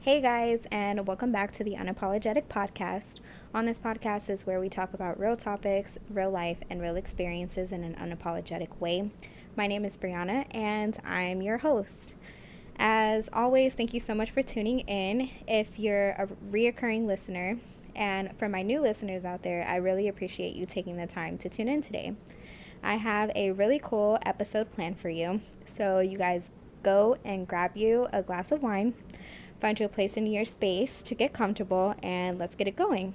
Hey guys, and welcome back to the Unapologetic Podcast. On this podcast is where we talk about real topics, real life, and real experiences in an unapologetic way. My name is Breonna, and I'm your host. As always, thank you so much for tuning in. If you're a reoccurring listener, and for my new listeners out there, I really appreciate you taking the time to tune in today. I have a really cool episode planned for you. So, you guys go and grab you a glass of wine, find you a place in your space to get comfortable, and let's get it going.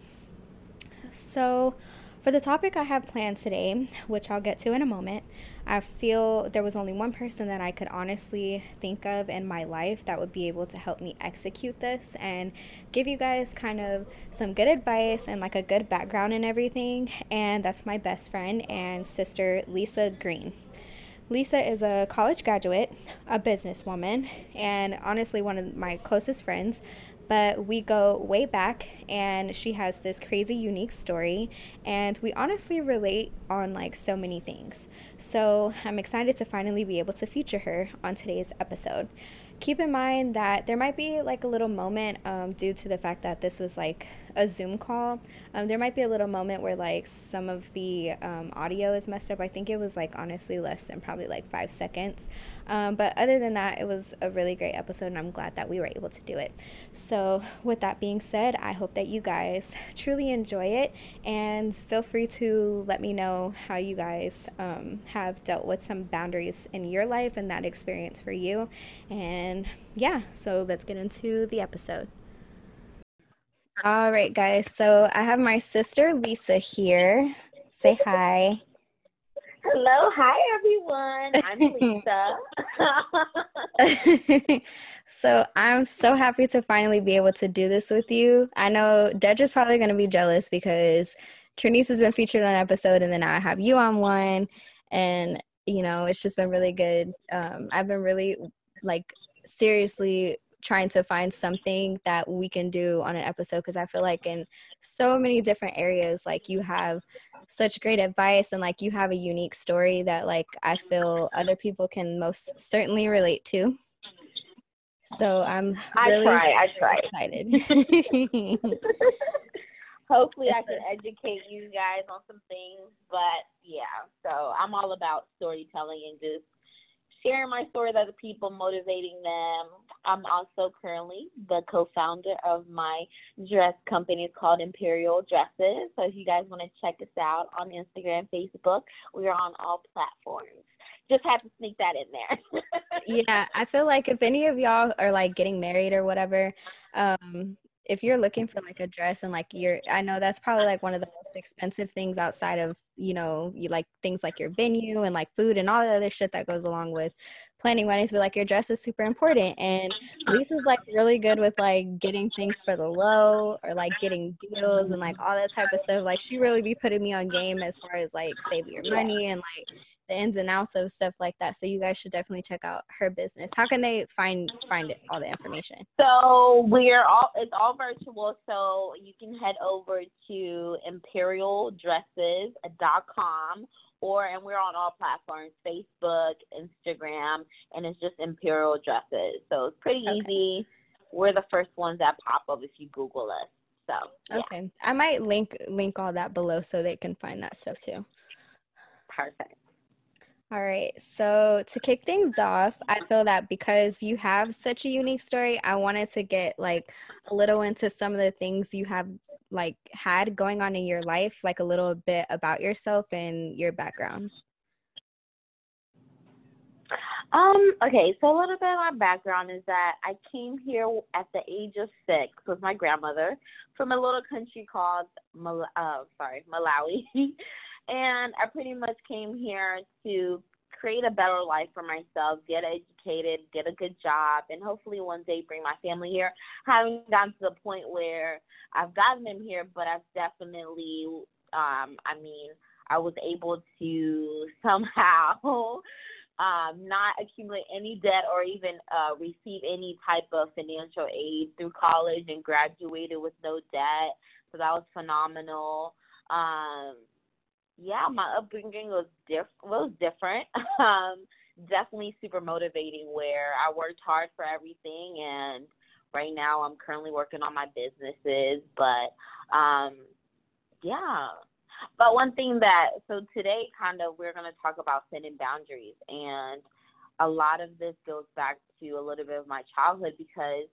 So, for the topic I have planned today, which I'll get to in a moment, I feel there was only one person that I could honestly think of in my life that would be able to help me execute this and give you guys kind of some good advice and like a good background and everything. And that's my best friend and sister, Lisa Green. Lisa is a college graduate, a businesswoman, and honestly, one of my closest friends but we go way back and she has this crazy unique story and we honestly relate on like so many things. So i'm excited to finally be able to feature her on today's episode keep in mind that there might be like a little moment um, due to the fact that this was like a Zoom call. Um, there might be a little moment where like some of the um, audio is messed up. I think it was like honestly less than probably like five seconds. Um, but other than that, it was a really great episode, and I'm glad that we were able to do it. So, with that being said, I hope that you guys truly enjoy it, and feel free to let me know how you guys um, have dealt with some boundaries in your life and that experience for you. And yeah, so let's get into the episode. All right, guys. So I have my sister Lisa here. Say hi. Hello, hi everyone. I'm Lisa. so I'm so happy to finally be able to do this with you. I know is probably going to be jealous because Trinice has been featured on an episode, and then now I have you on one, and you know it's just been really good. Um, I've been really like seriously trying to find something that we can do on an episode because I feel like in so many different areas, like you have such great advice and like you have a unique story that like I feel other people can most certainly relate to. So I'm really I try, I try. excited. Hopefully I can educate you guys on some things, but yeah, so I'm all about storytelling and just sharing my story with other people, motivating them. I'm also currently the co-founder of my dress company. It's called Empyreal Dresses. So if you guys want to check us out on Instagram, Facebook, we are on all platforms. Just had to sneak that in there. yeah, I feel like if any of y'all are like getting married or whatever, um, if you're looking for like a dress and like you're i know that's probably like one of the most expensive things outside of you know you like things like your venue and like food and all the other shit that goes along with planning weddings but like your dress is super important and lisa's like really good with like getting things for the low or like getting deals and like all that type of stuff like she really be putting me on game as far as like saving your money and like the ins and outs of stuff like that. So you guys should definitely check out her business. How can they find find it, all the information? So we're all it's all virtual. So you can head over to empyrealdresses.com or and we're on all platforms, Facebook, Instagram, and it's just Empyreal Dresses. So it's pretty okay. easy. We're the first ones that pop up if you Google us. So yeah. okay, I might link link all that below so they can find that stuff too. Perfect. All right. So to kick things off, I feel that because you have such a unique story, I wanted to get like a little into some of the things you have like had going on in your life, like a little bit about yourself and your background. Um, okay, so a little bit of my background is that I came here at the age of six with my grandmother from a little country called Mal- uh, sorry, Malawi. And I pretty much came here to create a better life for myself, get educated, get a good job, and hopefully one day bring my family here. Having gotten to the point where I've gotten them here, but I've definitely, um, I mean, I was able to somehow um, not accumulate any debt or even uh, receive any type of financial aid through college and graduated with no debt. So that was phenomenal. Um, yeah, my upbringing was diff was different. um, definitely super motivating where I worked hard for everything and right now I'm currently working on my businesses, but um, yeah. But one thing that so today kind of we're going to talk about setting boundaries and a lot of this goes back to a little bit of my childhood because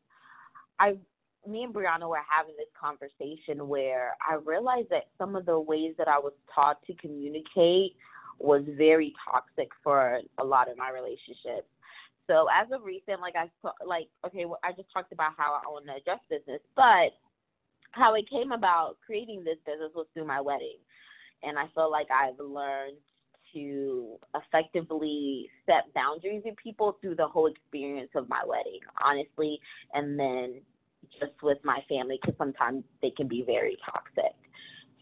I me and Breonna were having this conversation where I realized that some of the ways that I was taught to communicate was very toxic for a lot of my relationships. So as of recent, like I like okay, well, I just talked about how I own a dress business, but how it came about creating this business was through my wedding, and I feel like I've learned to effectively set boundaries with people through the whole experience of my wedding, honestly, and then just with my family because sometimes they can be very toxic.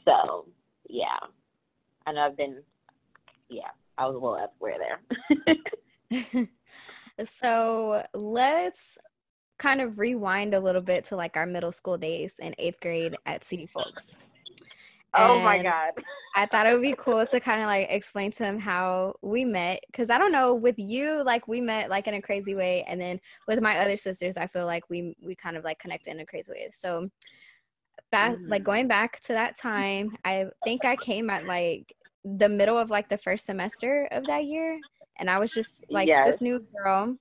So yeah, and I've been yeah, I was a little everywhere there. so let's kind of rewind a little bit to like our middle school days in eighth grade at City Folks. Oh my God. I thought it would be cool to kind of like explain to them how we met. Cause I don't know, with you, like we met like in a crazy way. And then with my other sisters, I feel like we we kind of like connected in a crazy way. So back mm-hmm. like going back to that time, I think I came at like the middle of like the first semester of that year and I was just like yes. this new girl.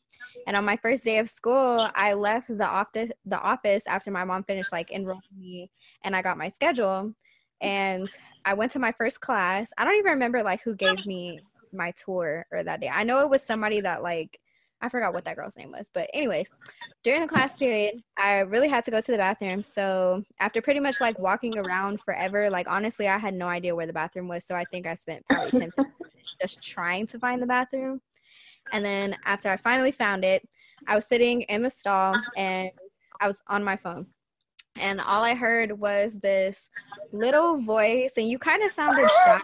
And on my first day of school, I left the office the office after my mom finished like enrolling me and I got my schedule. And I went to my first class. I don't even remember like who gave me my tour or that day. I know it was somebody that like I forgot what that girl's name was. But anyways, during the class period, I really had to go to the bathroom. So after pretty much like walking around forever, like honestly, I had no idea where the bathroom was. So I think I spent probably 10 minutes just trying to find the bathroom. And then after I finally found it, I was sitting in the stall and I was on my phone. And all I heard was this little voice, and you kind of sounded shy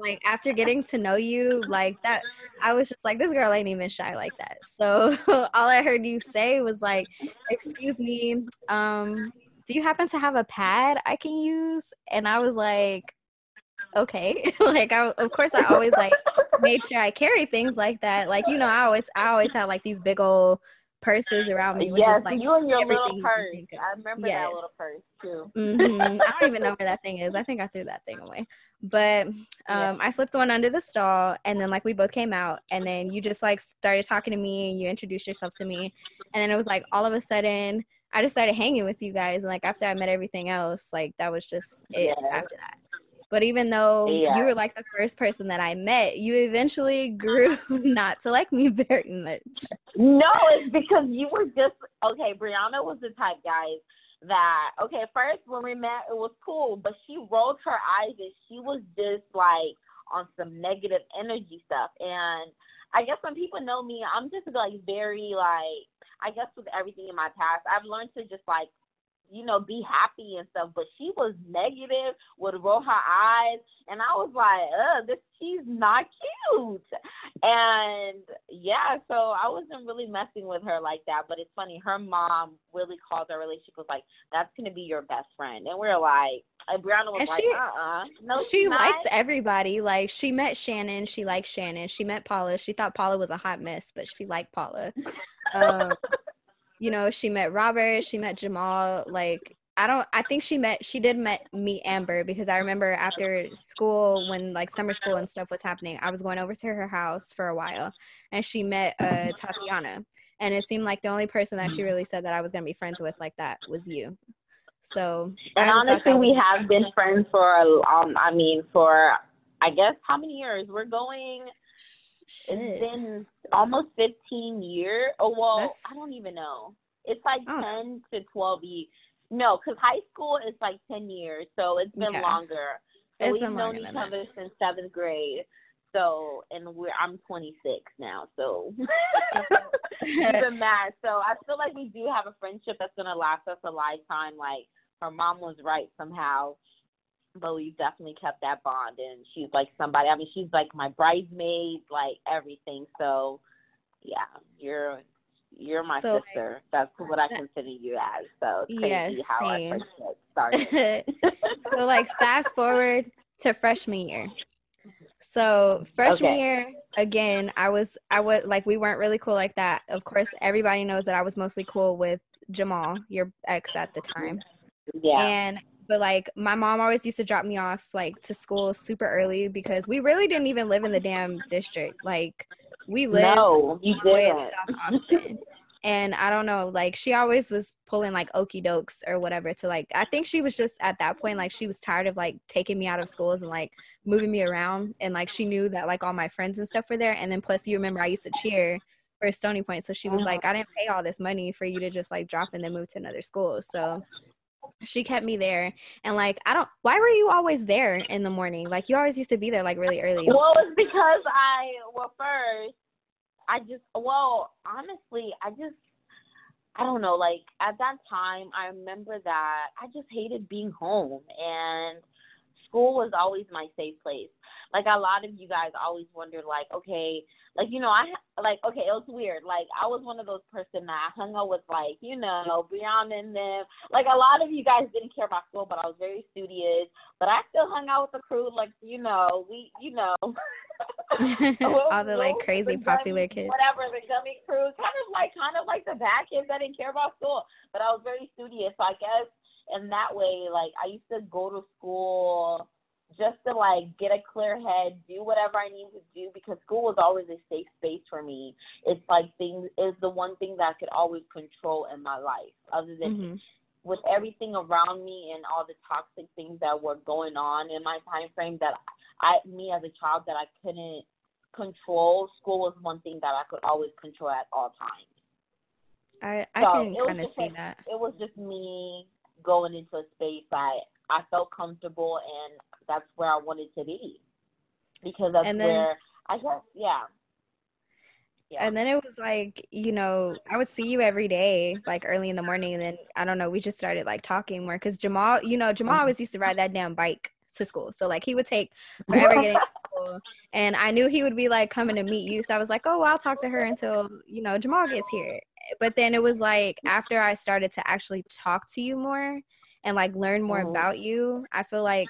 like after getting to know you like that i was just like this girl ain't even shy like that. So all i heard you say was like excuse me um do you happen to have a pad i can use? And i was like okay. Like I, of course i always like made sure i carry things like that. Like you know i always i always had like these big old purses around me. Yes, is like, you and your little purse. I remember yes. that little purse too. mm-hmm. I don't even know where that thing is. I think I threw that thing away. But um, yeah. I slipped one under the stall, and then like we both came out, and then you just like started talking to me, and you introduced yourself to me, and then it was like all of a sudden. I just started hanging with you guys, and like after I met everything else, like that was just it. Yeah. After that, but even though yeah. you were like the first person that I met, you eventually grew not to like me very much. No, it's because you were just okay. Breonna was the type, guys, that okay. First, when we met, it was cool, but she rolled her eyes and she was just like on some negative energy stuff. And I guess when people know me, I'm just like very like I guess with everything in my past, I've learned to just like you know, be happy and stuff. But she was negative, would roll her eyes, and I was like, "Uh, this she's not cute." And yeah, so I wasn't really messing with her like that. But it's funny, her mom really called our relationship was like, "That's gonna be your best friend," and we are like, and Breonna was and like, she, "Uh-uh, no." She likes everybody. Like she met Shannon, she liked Shannon. She met Paula. She thought Paula was a hot mess, but she liked Paula. Um, you know, she met Robert, she met Jamal. Like, I don't, I think she met, she did met meet Amber because I remember after school, when like summer school and stuff was happening, I was going over to her house for a while and she met uh, Tatiana. And it seemed like the only person that she really said that I was going to be friends with like that was you. So, and honestly, we have been friends for, um, I mean, for I guess how many years? We're going Shit. It's been almost 15 years. Oh, well, That's... I don't even know. It's like oh. 10 to 12 years. No, because high school is like 10 years, so it's been yeah. longer. So it's we've known each other since seventh grade. So, and we're I'm 26 now, so even that. So I feel like we do have a friendship that's gonna last us a lifetime. Like her mom was right somehow but we've definitely kept that bond and she's like somebody i mean she's like my bridesmaid like everything so yeah you're you're my so, sister that's what i consider you as so it's crazy yes, how same. our friendship started so like fast forward to freshman year so freshman okay. year again i was i was like we weren't really cool like that of course everybody knows that i was mostly cool with Jamal, your ex at the time. Yeah. And but like my mom always used to drop me off like to school super early because we really didn't even live in the damn district. Like we lived no, you way in. South Austin. and I don't know, like she always was pulling like okey dokes or whatever to like I think she was just at that point like she was tired of like taking me out of schools and like moving me around and like she knew that like all my friends and stuff were there and then plus you remember I used to cheer for Stony Point so she was like uh-huh. I didn't pay all this money for you to just like drop and then move to another school. So she kept me there and like I don't why were you always there in the morning? Like you always used to be there like really early. Well, it's because I well first I just well honestly I just I don't know like at that time I remember that I just hated being home and school was always my safe place. Like a lot of you guys always wondered like okay like you know I like okay it was weird. Like I was one of those person that I hung out with like you know Breonna and them. Like a lot of you guys didn't care about school but I was very studious. But I still hung out with the crew like you know we you know. All the like crazy the popular gummy, kids. whatever the gummy crew kind of like kind of like the bad kids that didn't care about school. But I was very studious so I guess in that way like I used to go to school just to like get a clear head, do whatever I need to do because school was always a safe space for me. It's like things is the one thing that I could always control in my life, other than Mhm. with everything around me and all the toxic things that were going on in my time frame that I me as a child that I couldn't control. School was one thing that I could always control at all times. I I So, can kind of see like- that. It was just me going into a space I I felt comfortable and that's where I wanted to be. Because that's then- where I guess yeah. Yeah. And then it was like, you know, I would see you every day, like early in the morning, and then I don't know, we just started like talking more because Jamal, you know, Jamal Mhm. always used to ride that damn bike to school. So like he would take forever getting to school, and I knew he would be like coming to meet you. So I was like, oh, I'll talk to her until you know Jamal gets here. But then it was like after I started to actually talk to you more and like learn more Mhm. about you, I feel like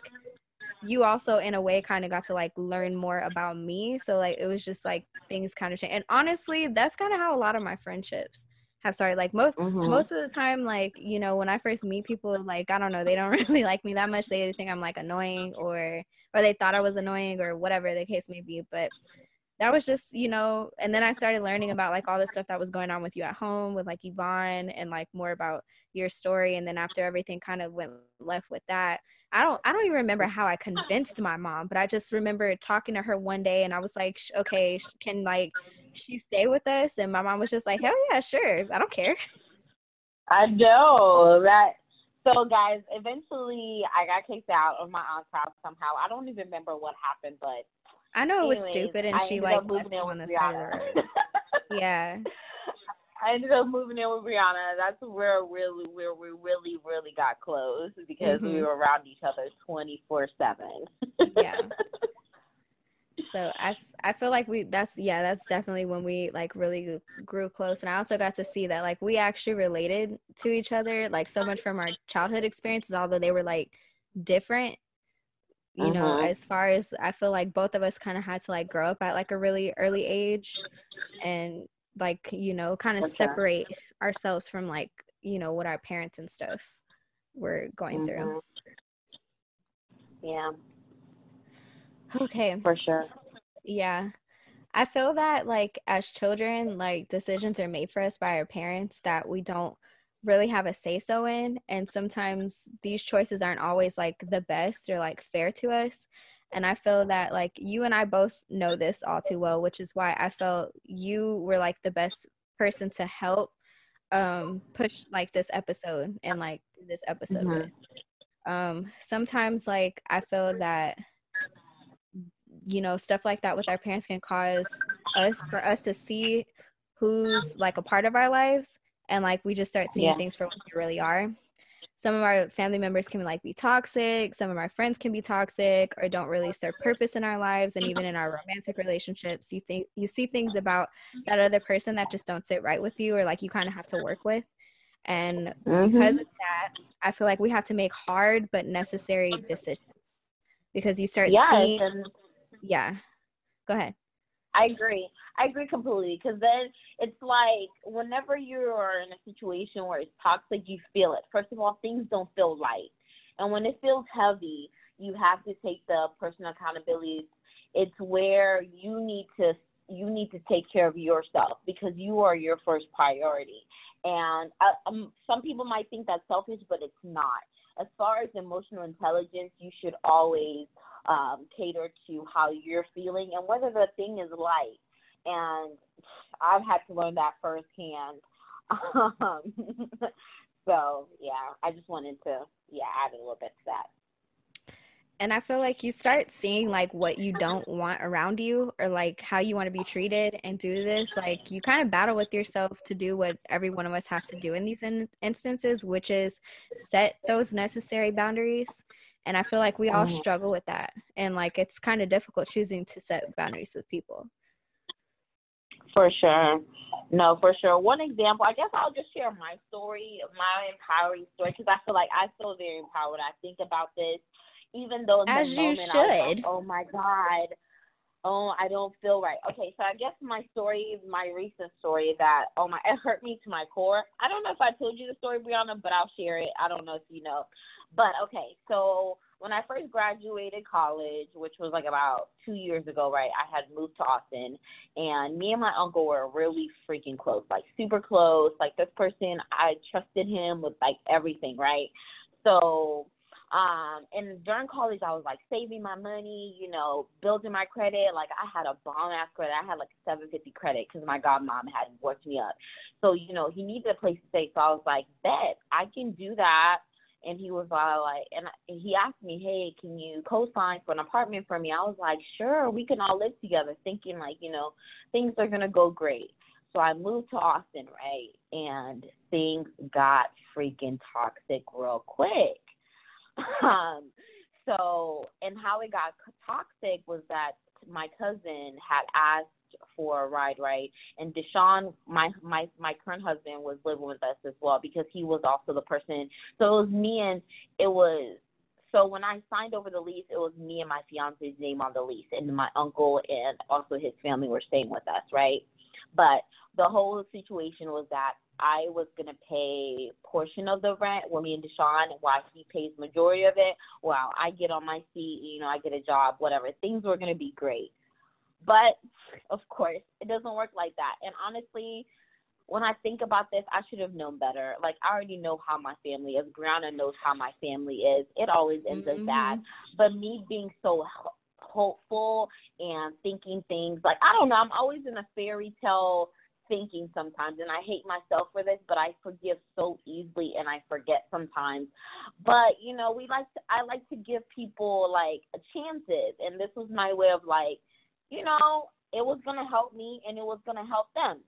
you also in a way kind of got to like learn more about me so like it was just like things kind of change and honestly that's kind of how a lot of my friendships have started like most Mhm. most of the time like you know when i first meet people like i don't know they don't really like me that much they think i'm like annoying or or they thought i was annoying or whatever the case may be but that was just you know and then i started learning about like all the stuff that was going on with you at home with like yvonne and like more about your story and then after everything kind of went left with that i don't i don't even remember how i convinced my mom but i just remember talking to her one day and i was like okay can like she stay with us and my mom was just like hell yeah sure i don't care I know that. So, guys, eventually I got kicked out of my aunt's house somehow. I don't even remember what happened, but i know it was stupid and I she like left in on the with side of the road yeah I ended up moving in with Breonna. That's where really where we really really got close because we Mhm. were around each other twenty four seven. Yeah. so I, I feel like we that's yeah that's definitely when we like really grew close and i also got to see that like we actually related to each other like so much from our childhood experiences although they were like different you know Mhm. as far as i feel like both of us kind of had to like grow up at like a really early age and like you know kind of sure. separate ourselves from like you know what our parents and stuff were going through Mhm. Yeah, okay for sure. Yeah. I feel that like as children, like decisions are made for us by our parents that we don't really have a say so in. And sometimes these choices aren't always like the best or like fair to us. And I feel that like you and I both know this all too well, which is why I felt you were like the best person to help um push like this episode and like this episode Mhm. Um sometimes like I feel that you know stuff like that with our parents can cause us for us to see who's like a part of our lives and like we just start seeing Yeah. things for what they really are some of our family members can like be toxic some of our friends can be toxic or don't really serve purpose in our lives and even in our romantic relationships you think you see things about that other person that just don't sit right with you or like you kind of have to work with and because Mhm. of that i feel like we have to make hard but necessary decisions because you start Yes, seeing and yeah go ahead I agree. I agree completely because then it's like whenever you're in a situation where it's toxic, you feel it. First of all, things don't feel light, and when it feels heavy, you have to take the personal accountability. It's where you need to you need to take care of yourself because you are your first priority. And uh, um, some people might think that's selfish, but it's not. As far as emotional intelligence, you should always um, cater to how you're feeling and whether the thing is light. And I've had to learn that firsthand. Um, so yeah, I just wanted to yeah add a little bit to that and i feel like you start seeing like what you don't want around you or like how you want to be treated and do this like you kind of battle with yourself to do what every one of us has to do in these in- instances which is set those necessary boundaries and i feel like we all mm-hmm. struggle with that and like it's kind of difficult choosing to set boundaries with people for sure no, for sure. One example, I guess I'll just share my story, my empowering story, because I feel like I feel very empowered. I think about this even though in as the moment should. I was like, oh my god, oh I don't feel right. Okay, so I guess my story, my recent story that oh my it hurt me to my core. I don't know if I told you the story, Breonna, but I'll share it. I don't know if you know, but okay, so when I first graduated college, which was like about two years ago, right? I had moved to Austin, and me and my uncle were really freaking close, like super close. Like this person, I trusted him with like everything, right? So um, and during college, I was like saving my money, you know, building my credit. Like I had a bomb ass credit. I had like 750 credit because my godmom had worked me up. So you know, he needed a place to stay. So I was like, bet I can do that. And he was all like, and he asked me, hey, can you co-sign for an apartment for me? I was like, sure, we can all live together. Thinking like, you know, things are gonna go great. So I moved to Austin, right? And things got freaking toxic real quick um, so, and how it got toxic was that my cousin had asked for a ride, right? And Deshaun, my my my current husband, was living with us as well because he was also the person. So it was me and it was. So when I signed over the lease, it was me and my fiance's name on the lease, and my uncle and also his family were staying with us, right? But the whole situation was that I was gonna pay portion of the rent when me and Deshaun while he pays majority of it while I get on my seat, you know, I get a job, whatever. Things were gonna be great. But of course, it doesn't work like that. And honestly, when I think about this, I should have known better. Like I already know how my family is. Breonna knows how my family is. It always ends mm-hmm. as bad. But me being so hopeful and thinking things like I don't know, I'm always in a fairy tale thinking sometimes and I hate myself for this, but I forgive so easily and I forget sometimes. But, you know, we like to I like to give people like chances and this was my way of like, you know, it was gonna help me and it was gonna help them.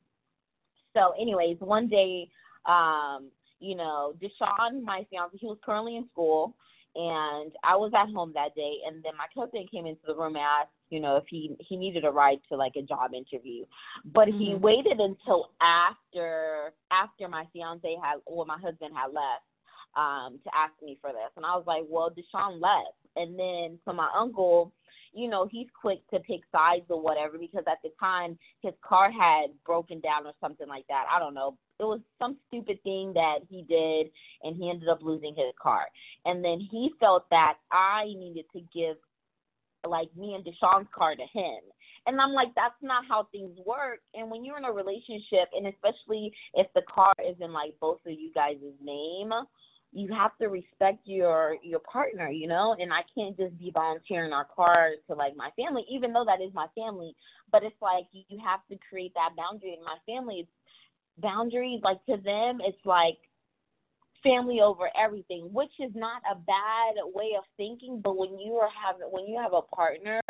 So anyways, one day, um, you know, Deshaun, my fiance, he was currently in school and I was at home that day and then my cousin came into the room and asked you know, if he he needed a ride to like a job interview. But mm-hmm. he waited until after after my fiance had or my husband had left um to ask me for this. And I was like, Well, Deshaun left and then so my uncle you know, he's quick to pick sides or whatever because at the time his car had broken down or something like that. I don't know. It was some stupid thing that he did and he ended up losing his car. And then he felt that I needed to give like me and Deshaun's car to him. And I'm like, that's not how things work. And when you're in a relationship, and especially if the car is in like both of you guys' name, you have to respect your your partner, you know. And I can't just be volunteering our car to like my family, even though that is my family. But it's like you have to create that boundary. And my family, boundaries like to them, it's like family over everything, which is not a bad way of thinking. But when you are having when you have a partner,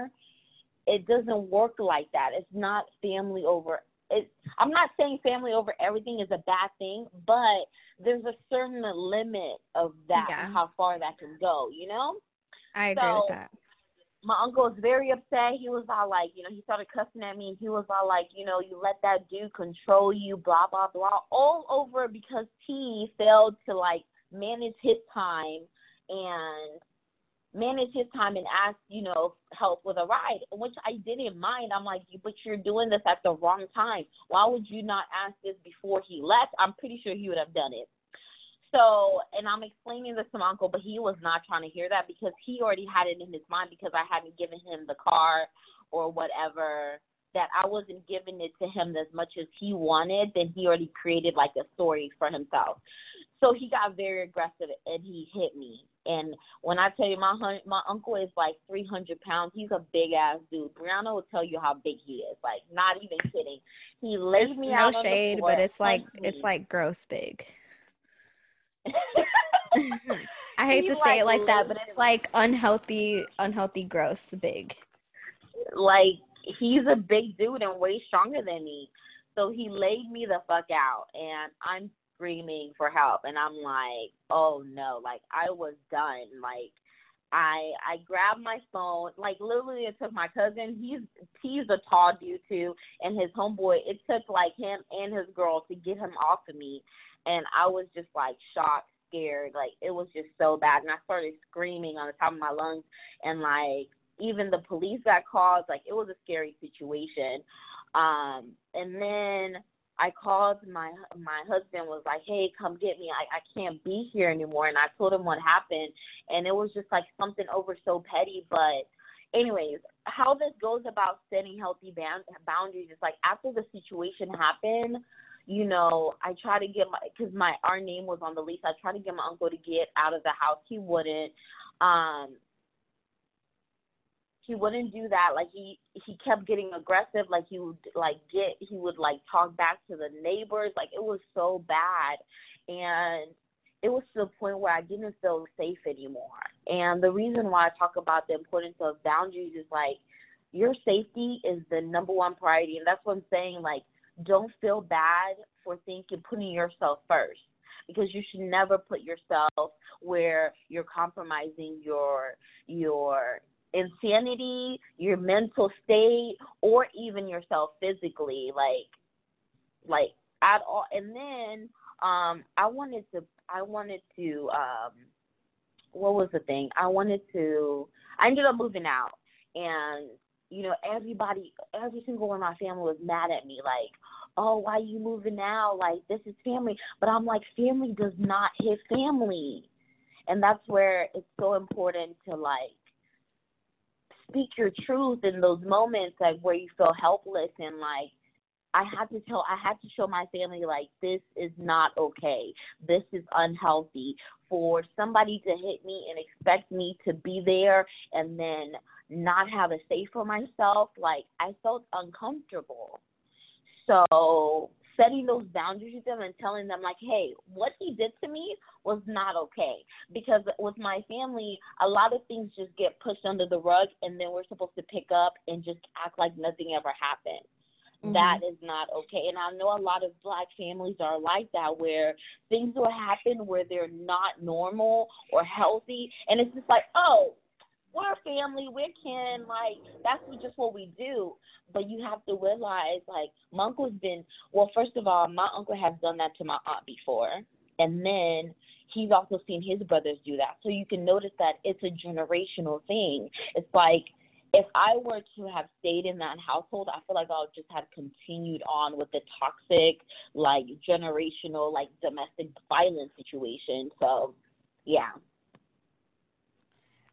it doesn't work like that. It's not family over. It, I'm not saying family over everything is a bad thing, but there's a certain limit of that, yeah. how far that can go. You know. I agree so, with that my uncle was very upset. He was all like, you know, he started cussing at me. And He was all like, you know, you let that dude control you, blah blah blah, all over because he failed to like manage his time and manage his time and ask, you know, help with a ride, which I didn't mind. I'm like, but you're doing this at the wrong time. Why would you not ask this before he left? I'm pretty sure he would have done it. So, and I'm explaining this to my uncle, but he was not trying to hear that because he already had it in his mind because I hadn't given him the car or whatever that I wasn't giving it to him as much as he wanted, then he already created like a story for himself. So he got very aggressive and he hit me. And when I tell you my hun- my uncle is like 300 pounds, he's a big ass dude. Breonna will tell you how big he is. Like not even kidding. He laid it's me no out. No shade, floor, but it's like me. it's like gross big. I hate He, to say it like, like that, but it's like unhealthy, unhealthy, gross big. like he's a big dude and way stronger than me. So he laid me the fuck out and I'm screaming for help and I'm like, "Oh no." Like I was done. Like I I grabbed my phone. Like literally it took my cousin, he's he's a tall dude too, and his homeboy, it took like him and his girl to get him off of me. And I was just like shocked, scared. Like it was just so bad. And I started screaming on the top of my lungs and like even the police got called. Like it was a scary situation. Um, and then I called my my husband was like, "Hey, come get me. I I can't be here anymore." And I told him what happened, and it was just like something over so petty. But anyways, how this goes about setting healthy bound- boundaries is like after the situation happened, you know, I try to get my because my our name was on the lease. I tried to get my uncle to get out of the house. He wouldn't. Um, he wouldn't do that. Like he he kept getting aggressive. Like he would like get he would like talk back to the neighbors. Like it was so bad, and it was to the point where I didn't feel safe anymore. And the reason why I talk about the importance of boundaries is like your safety is the number one priority, and that's what I'm saying. Like don't feel bad for thinking putting yourself first because you should never put yourself where you're compromising your your insanity, your mental state, or even yourself physically, like like at all. And then um I wanted to I wanted to um what was the thing? I wanted to I ended up moving out and you know, everybody every single one of my family was mad at me, like, Oh, why you moving now? Like this is family but I'm like, family does not hit family. And that's where it's so important to like speak your truth in those moments like where you feel helpless and like I had to tell I had to show my family like this is not okay. This is unhealthy for somebody to hit me and expect me to be there and then not have a say for myself. Like I felt uncomfortable. So setting those boundaries with them and telling them like, hey, what he did to me was not okay. Because with my family, a lot of things just get pushed under the rug and then we're supposed to pick up and just act like nothing ever happened. Mhm. That is not okay. And I know a lot of black families are like that where things will happen where they're not normal or healthy and it's just like, oh, we're family, we're kin, like that's just what we do. But you have to realize like my uncle's been well, first of all, my uncle has done that to my aunt before. And then he's also seen his brothers do that. So you can notice that it's a generational thing. It's like if I were to have stayed in that household, I feel like I would just have continued on with the toxic, like generational, like domestic violence situation. So, yeah.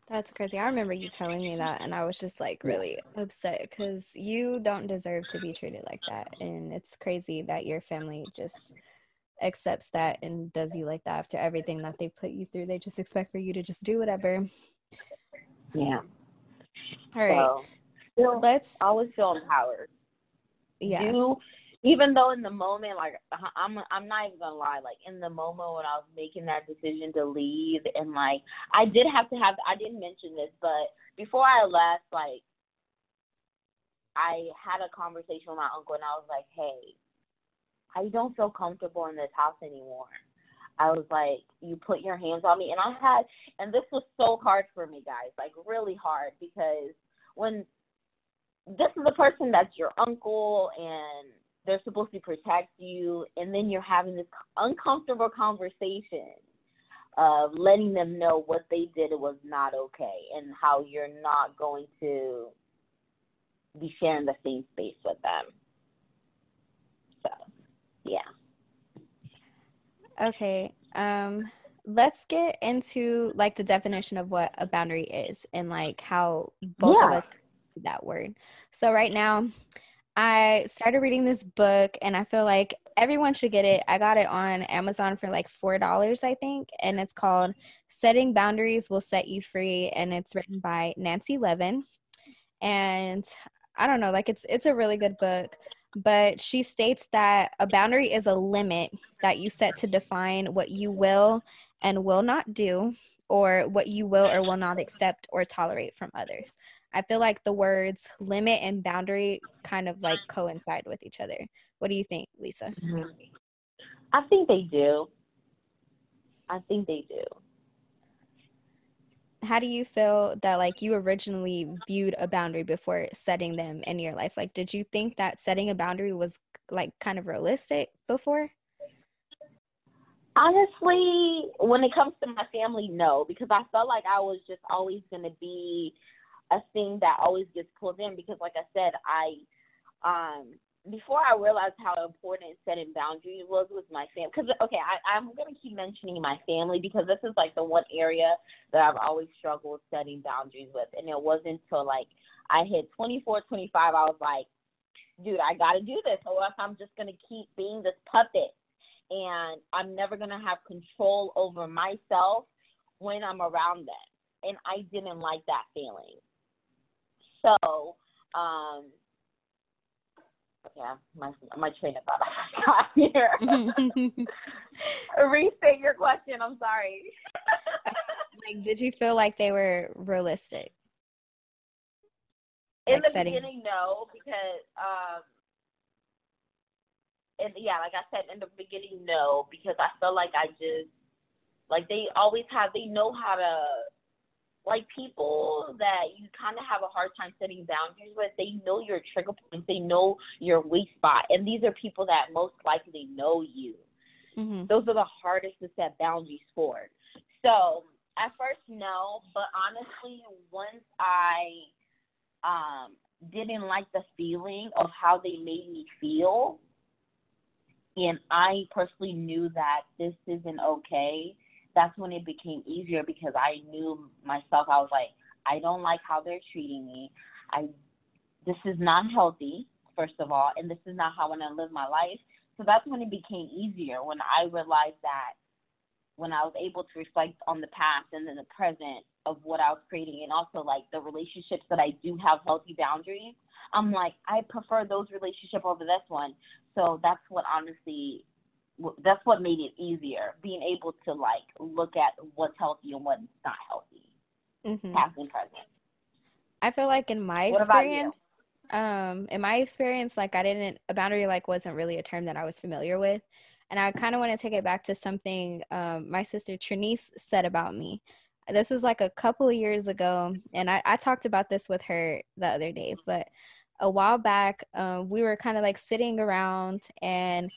That's crazy. I remember you telling me that, and I was just like really upset because you don't deserve to be treated like that. And it's crazy that your family just accepts that and does you like that after everything that they put you through. They just expect for you to just do whatever. Yeah. All right, So, still, let's. I always feel empowered. Yeah. do even though in the moment like uh, I'm I'm not even gonna lie like in the moment when I was making that decision to leave and like I did have to have I didn't mention this but before I left like I had a conversation with my uncle and I was like hey I don't feel comfortable in this house anymore. I was like you put your hands on me and I had and this was so hard for me guys like really hard because when this is a person that's your uncle and they're supposed to protect you and then you're having this uncomfortable conversation of letting them know what they did was not okay and how you're not going to be sharing the same space with them. So, yeah. Okay. Um let's get into like the definition of what a boundary is and like how both yeah. of us that word. So right now I started reading this book and I feel like everyone should get it. I got it on Amazon for like $4, I think, and it's called Setting Boundaries Will Set You Free and it's written by Nancy Levin. And I don't know, like it's it's a really good book, but she states that a boundary is a limit that you set to define what you will and will not do or what you will or will not accept or tolerate from others. I feel like the words limit and boundary kind of like coincide with each other. What do you think, Lisa? Mm-hmm. I think they do. I think they do. How do you feel that like you originally viewed a boundary before setting them in your life? Like did you think that setting a boundary was like kind of realistic before? Honestly, when it comes to my family, no, because I felt like I was just always going to be a thing that always gets pulled in because like I said, I um before I realized how important setting boundaries was with my family, because okay, I, I'm gonna keep mentioning my family because this is like the one area that I've always struggled setting boundaries with, and it wasn't until like I hit 24, 25, I was like, dude, I gotta do this, or else I'm just gonna keep being this puppet, and I'm never gonna have control over myself when I'm around them, and I didn't like that feeling. So, um, okay, my my train of thought got here. Restate your question. I'm sorry. like, did you feel like they were realistic? In like the setting... beginning, no, because um, and yeah, like I said in the beginning, no, because I felt like I just like they always have they know how to like people that you kind of have a hard time setting boundaries with, they know your trigger points, they know your weak spot, and these are people that most likely know you. Mm-hmm. Those are the hardest to set boundaries for. So at first, no, but honestly, once I um, didn't like the feeling of how they made me feel, and I personally knew that this isn't okay that's when it became easier because I knew myself. I was like, I don't like how they're treating me. I this is not healthy, first of all, and this is not how I want to live my life. So that's when it became easier when I realized that when I was able to reflect on the past and then the present of what I was creating and also like the relationships that I do have healthy boundaries, I'm like, I prefer those relationships over this one. So that's what honestly that's what made it easier being able to like look at what's healthy and what's not healthy. Mm-hmm. past and present. I feel like in my what experience um in my experience like i didn't a boundary like wasn't really a term that i was familiar with. And i kind of want to take it back to something um, my sister trinice said about me. This was like a couple of years ago and I, I talked about this with her the other day but a while back um, we were kind of like sitting around and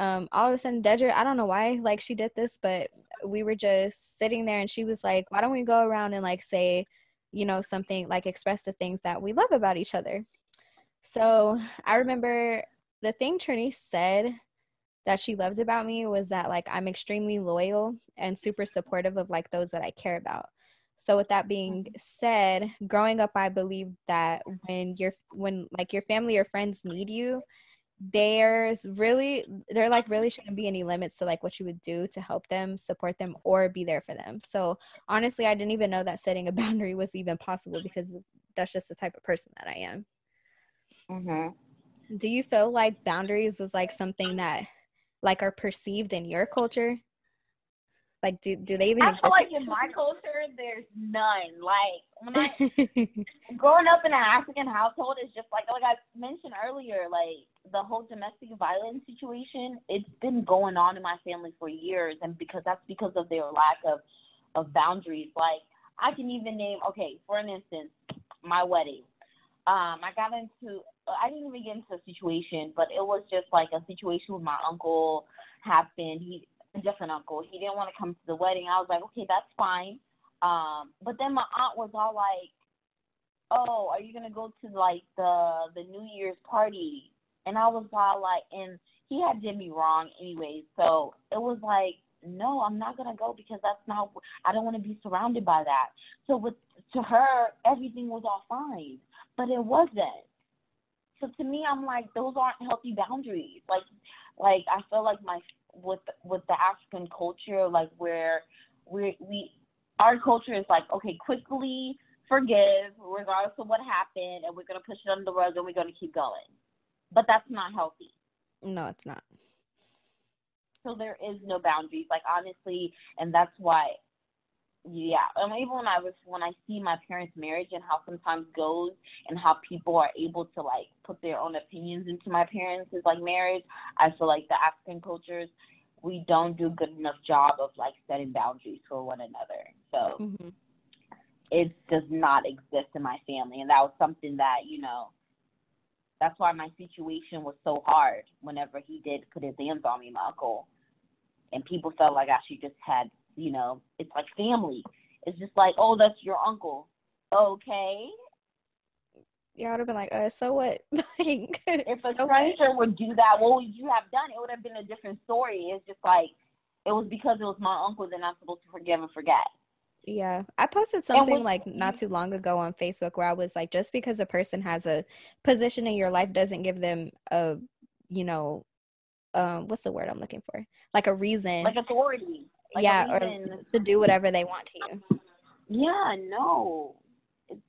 um, all of a sudden Dedra, I don't know why like she did this, but we were just sitting there and she was like, why don't we go around and like say, you know, something like express the things that we love about each other. So I remember the thing Trini said that she loved about me was that like I'm extremely loyal and super supportive of like those that I care about. So with that being said, growing up I believe that when you're when like your family or friends need you, there's really there like really shouldn't be any limits to like what you would do to help them support them or be there for them. So honestly i didn't even know that setting a boundary was even possible because that's just the type of person that i am. Mm-hmm. do you feel like boundaries was like something that like are perceived in your culture like, do do they even? I feel like in my culture, there's none. Like when I growing up in an African household is just like like I mentioned earlier, like the whole domestic violence situation. It's been going on in my family for years, and because that's because of their lack of of boundaries. Like I can even name. Okay, for an instance, my wedding. Um, I got into. I didn't even get into a situation, but it was just like a situation with my uncle happened. He a different uncle. He didn't want to come to the wedding. I was like, okay, that's fine. Um, but then my aunt was all like, oh, are you gonna go to like the the New Year's party? And I was all like, and he had did me wrong anyway. So it was like, no, I'm not gonna go because that's not. I don't want to be surrounded by that. So with to her, everything was all fine, but it wasn't. So to me, I'm like, those aren't healthy boundaries. Like, like I feel like my with with the African culture, like where we we our culture is like, okay, quickly forgive regardless of what happened, and we're gonna push it under the rug and we're gonna keep going. But that's not healthy. No, it's not. So there is no boundaries, like honestly, and that's why yeah and even when i was when i see my parents marriage and how sometimes goes and how people are able to like put their own opinions into my parents' like marriage i feel like the african cultures we don't do a good enough job of like setting boundaries for one another so mm-hmm. it does not exist in my family and that was something that you know that's why my situation was so hard whenever he did put his hands on me my uncle and people felt like i should just had you know, it's like family. It's just like, oh, that's your uncle. Okay. Y'all would have been like, uh, so what? like, if a so stranger what? would do that, what would you have done? It would have been a different story. It's just like, it was because it was my uncle that I'm supposed to forgive and forget. Yeah, I posted something like not too long ago on Facebook where I was like, just because a person has a position in your life doesn't give them a, you know, um, what's the word I'm looking for? Like a reason, like authority. Like yeah, or to do whatever they want to you. Yeah, no,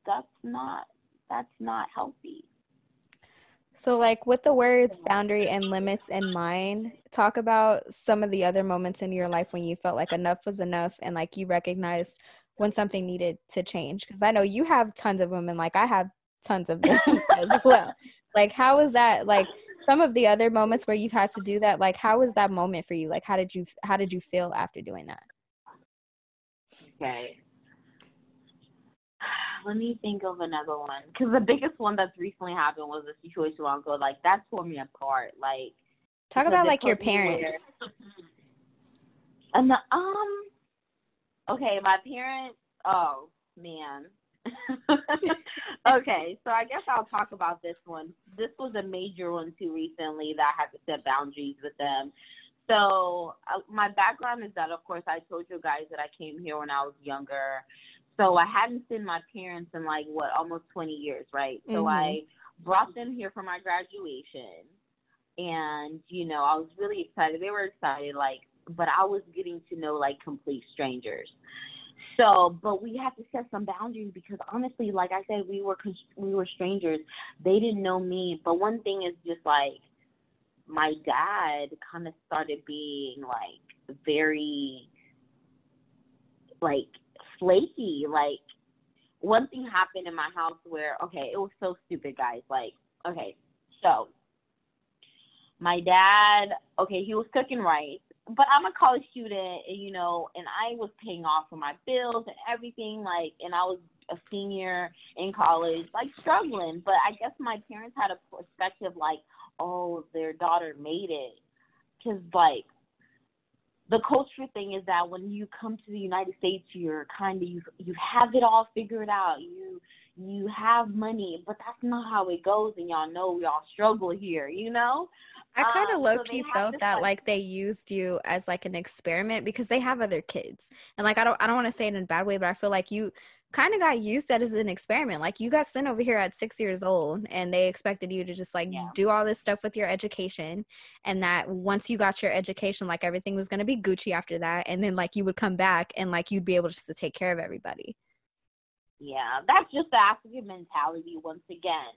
that's not that's not healthy. So, like with the words boundary and limits in mind, talk about some of the other moments in your life when you felt like enough was enough and like you recognized when something needed to change. Because I know you have tons of women, like I have tons of them as well. Like, how was that? Like, some of the other moments where you've had to do that like how was that moment for you? Like how did you how did you feel after doing that? Okay. Let me think of another one because the biggest one that's recently happened was a situation long ago like that tore me apart like talk about like your parents. And the, um okay my parents oh man okay, so I guess I'll talk about this one. This was a major one too recently that I had to set boundaries with them. So uh, my background is that, of course, I told you guys that I came here when I was younger. So I hadn't seen my parents in like what almost 20 years, right? Mm-hmm. So I brought them here for my graduation, and you know I was really excited. They were excited, like, but I was getting to know like complete strangers. So, but we have to set some boundaries because honestly, like I said, we were we were strangers. They didn't know me. But one thing is just like my dad kind of started being like very like flaky. Like one thing happened in my house where okay, it was so stupid, guys. Like okay, so my dad, okay, he was cooking rice but I'm a college student, you know, and I was paying off for my bills and everything, like, and I was a senior in college, like struggling. But I guess my parents had a perspective like, oh, their daughter made it, because like the culture thing is that when you come to the United States, you're kind of you you have it all figured out. You you have money, but that's not how it goes, and y'all know we all struggle here, you know. I kind of um, low key so felt that like, like they used you as like an experiment because they have other kids. And like I don't I don't want to say it in a bad way, but I feel like you kind of got used as an experiment. Like you got sent over here at 6 years old and they expected you to just like yeah. do all this stuff with your education and that once you got your education like everything was going to be Gucci after that and then like you would come back and like you'd be able just to take care of everybody. Yeah, that's just the African mentality once again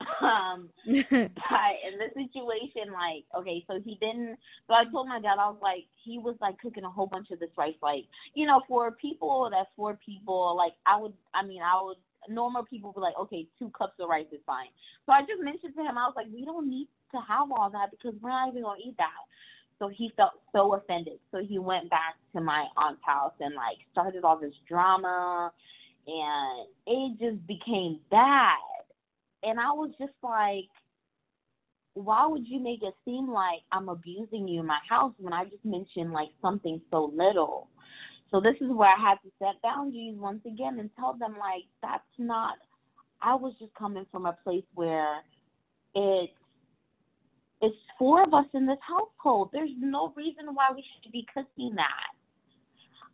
um, but in this situation, like, okay, so he didn't. So I told my dad, I was like, he was like cooking a whole bunch of this rice, like, you know, for people that's for people. Like, I would, I mean, I would. Normal people would be like, okay, two cups of rice is fine. So I just mentioned to him, I was like, we don't need to have all that because we're not even gonna eat that. So he felt so offended. So he went back to my aunt's house and like started all this drama, and it just became bad and I was just like, why would you make it seem like I'm abusing you in my house when I just mentioned like something so little? So this is where I had to set boundaries once again and tell them like that's not I was just coming from a place where it's it's four of us in this household. There's no reason why we should be cooking that.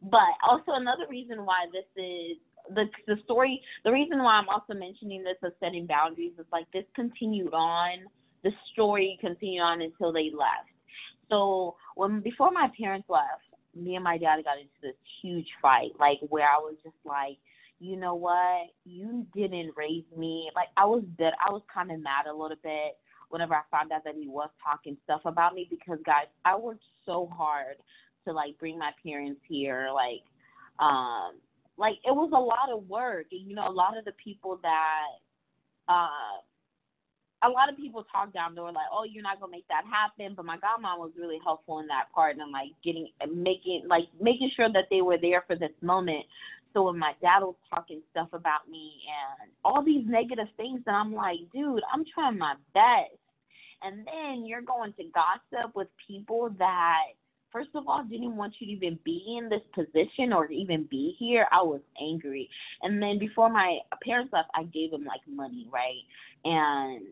But also another reason why this is the the story the reason why I'm also mentioning this of setting boundaries is like this continued on the story continued on until they left. So when before my parents left, me and my dad got into this huge fight, like where I was just like, you know what, you didn't raise me. Like I was bit, I was kind of mad a little bit whenever I found out that he was talking stuff about me because guys, I worked so hard to like bring my parents here, like, um, like it was a lot of work, and you know, a lot of the people that, uh a lot of people talk down. They were like, "Oh, you're not gonna make that happen." But my godmom was really helpful in that part and like getting, making, like making sure that they were there for this moment. So when my dad was talking stuff about me and all these negative things, and I'm like, dude, I'm trying my best. And then you're going to gossip with people that, first of all, didn't want you to even be in this position or even be here. I was angry. And then before my parents left, I gave them like money, right? And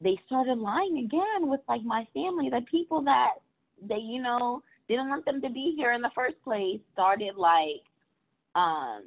they started lying again with like my family, the people that they, you know, didn't want them to be here in the first place started like um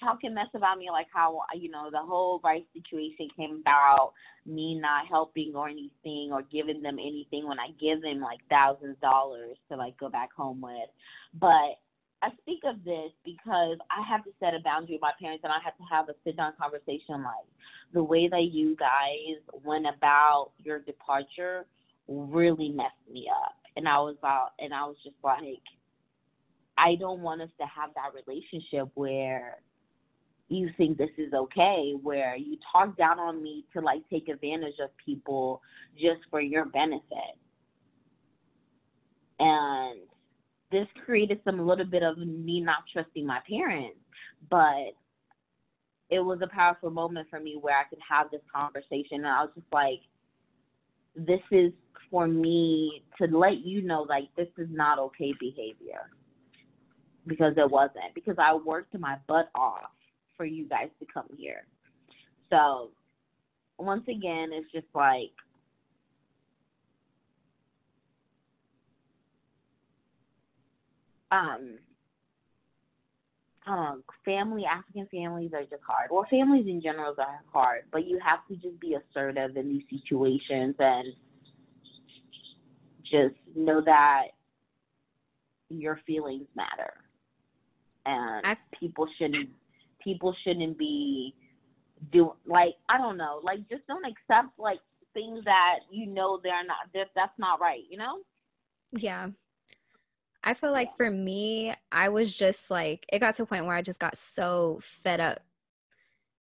talking mess about me like how you know the whole rice situation came about me not helping or anything or giving them anything when I give them like thousands of dollars to like go back home with. But I speak of this because I have to set a boundary with my parents and I have to have a sit down conversation like the way that you guys went about your departure really messed me up. And I was out and I was just like I don't want us to have that relationship where you think this is okay, where you talk down on me to like take advantage of people just for your benefit. And this created some little bit of me not trusting my parents, but it was a powerful moment for me where I could have this conversation and I was just like this is for me to let you know like this is not okay behavior because it wasn't because I worked my butt off for you guys to come here. So once again it's just like um um, family, African families are just hard. Well, families in general are hard, but you have to just be assertive in these situations and just know that your feelings matter, and I, people shouldn't people shouldn't be doing like I don't know, like just don't accept like things that you know they're not that that's not right, you know? Yeah. I feel like for me, I was just like, it got to a point where I just got so fed up.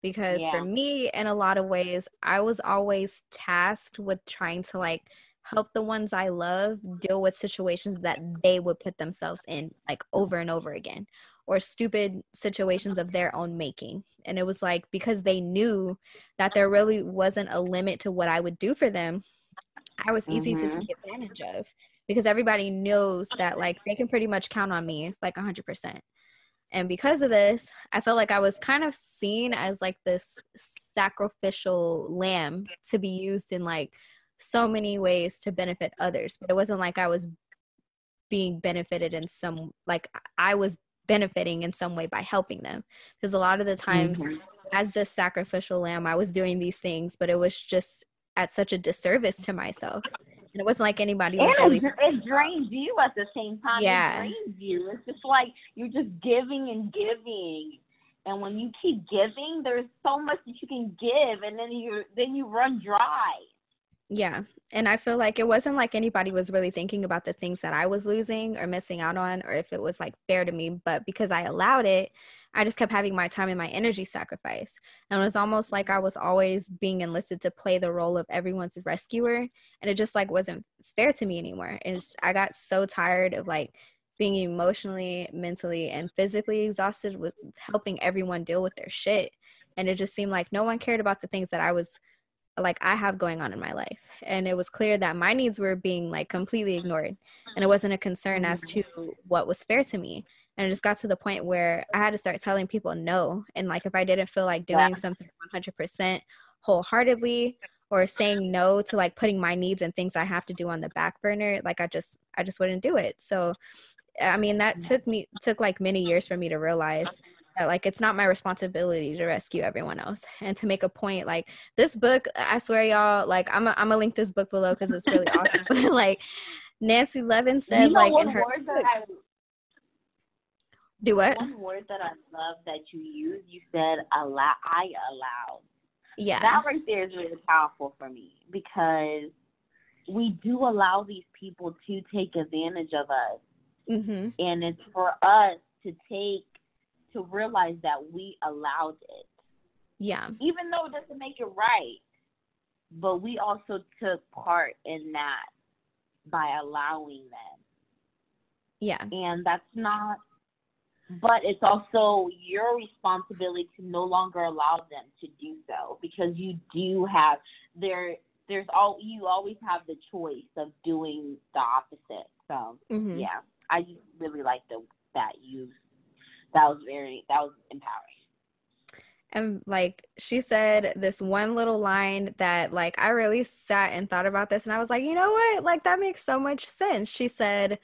Because yeah. for me, in a lot of ways, I was always tasked with trying to like help the ones I love deal with situations that they would put themselves in like over and over again or stupid situations of their own making. And it was like because they knew that there really wasn't a limit to what I would do for them, I was easy mm-hmm. to take advantage of because everybody knows that like they can pretty much count on me like 100%. And because of this, I felt like I was kind of seen as like this sacrificial lamb to be used in like so many ways to benefit others. But it wasn't like I was being benefited in some like I was benefiting in some way by helping them. Because a lot of the times mm-hmm. as this sacrificial lamb, I was doing these things, but it was just at such a disservice to myself and it wasn't like anybody was and really. It, it drains you at the same time. Yeah. It drains you. It's just like you're just giving and giving. And when you keep giving, there's so much that you can give, and then you then you run dry. Yeah. And I feel like it wasn't like anybody was really thinking about the things that I was losing or missing out on, or if it was like fair to me. But because I allowed it, I just kept having my time and my energy sacrificed. And it was almost like I was always being enlisted to play the role of everyone's rescuer. And it just like wasn't fair to me anymore. And I got so tired of like being emotionally, mentally, and physically exhausted with helping everyone deal with their shit. And it just seemed like no one cared about the things that I was like I have going on in my life. And it was clear that my needs were being like completely ignored. And it wasn't a concern as to what was fair to me. And it just got to the point where I had to start telling people no. And like if I didn't feel like doing yeah. something 100% wholeheartedly or saying no to like putting my needs and things I have to do on the back burner, like I just I just wouldn't do it. So I mean that took me took like many years for me to realize that like it's not my responsibility to rescue everyone else and to make a point like this book i swear y'all like i'm gonna I'm link this book below because it's really awesome like nancy levin said you know like in her I, do what? One word that i love that you used you said allow i allow. Yeah. That right there is really powerful for me because we do allow these people to take advantage of us. Mm-hmm. and it's for us to take to realize that we allowed it. Yeah. Even though it doesn't make it right, but we also took part in that by allowing them. Yeah. And that's not but it's also your responsibility to no longer allow them to do so because you do have there there's all you always have the choice of doing the opposite. So mm-hmm. yeah, I really like the that you that was very that was empowering. And like she said this one little line that like i really sat and thought about this and i was like you know what? Like that makes so much sense. She said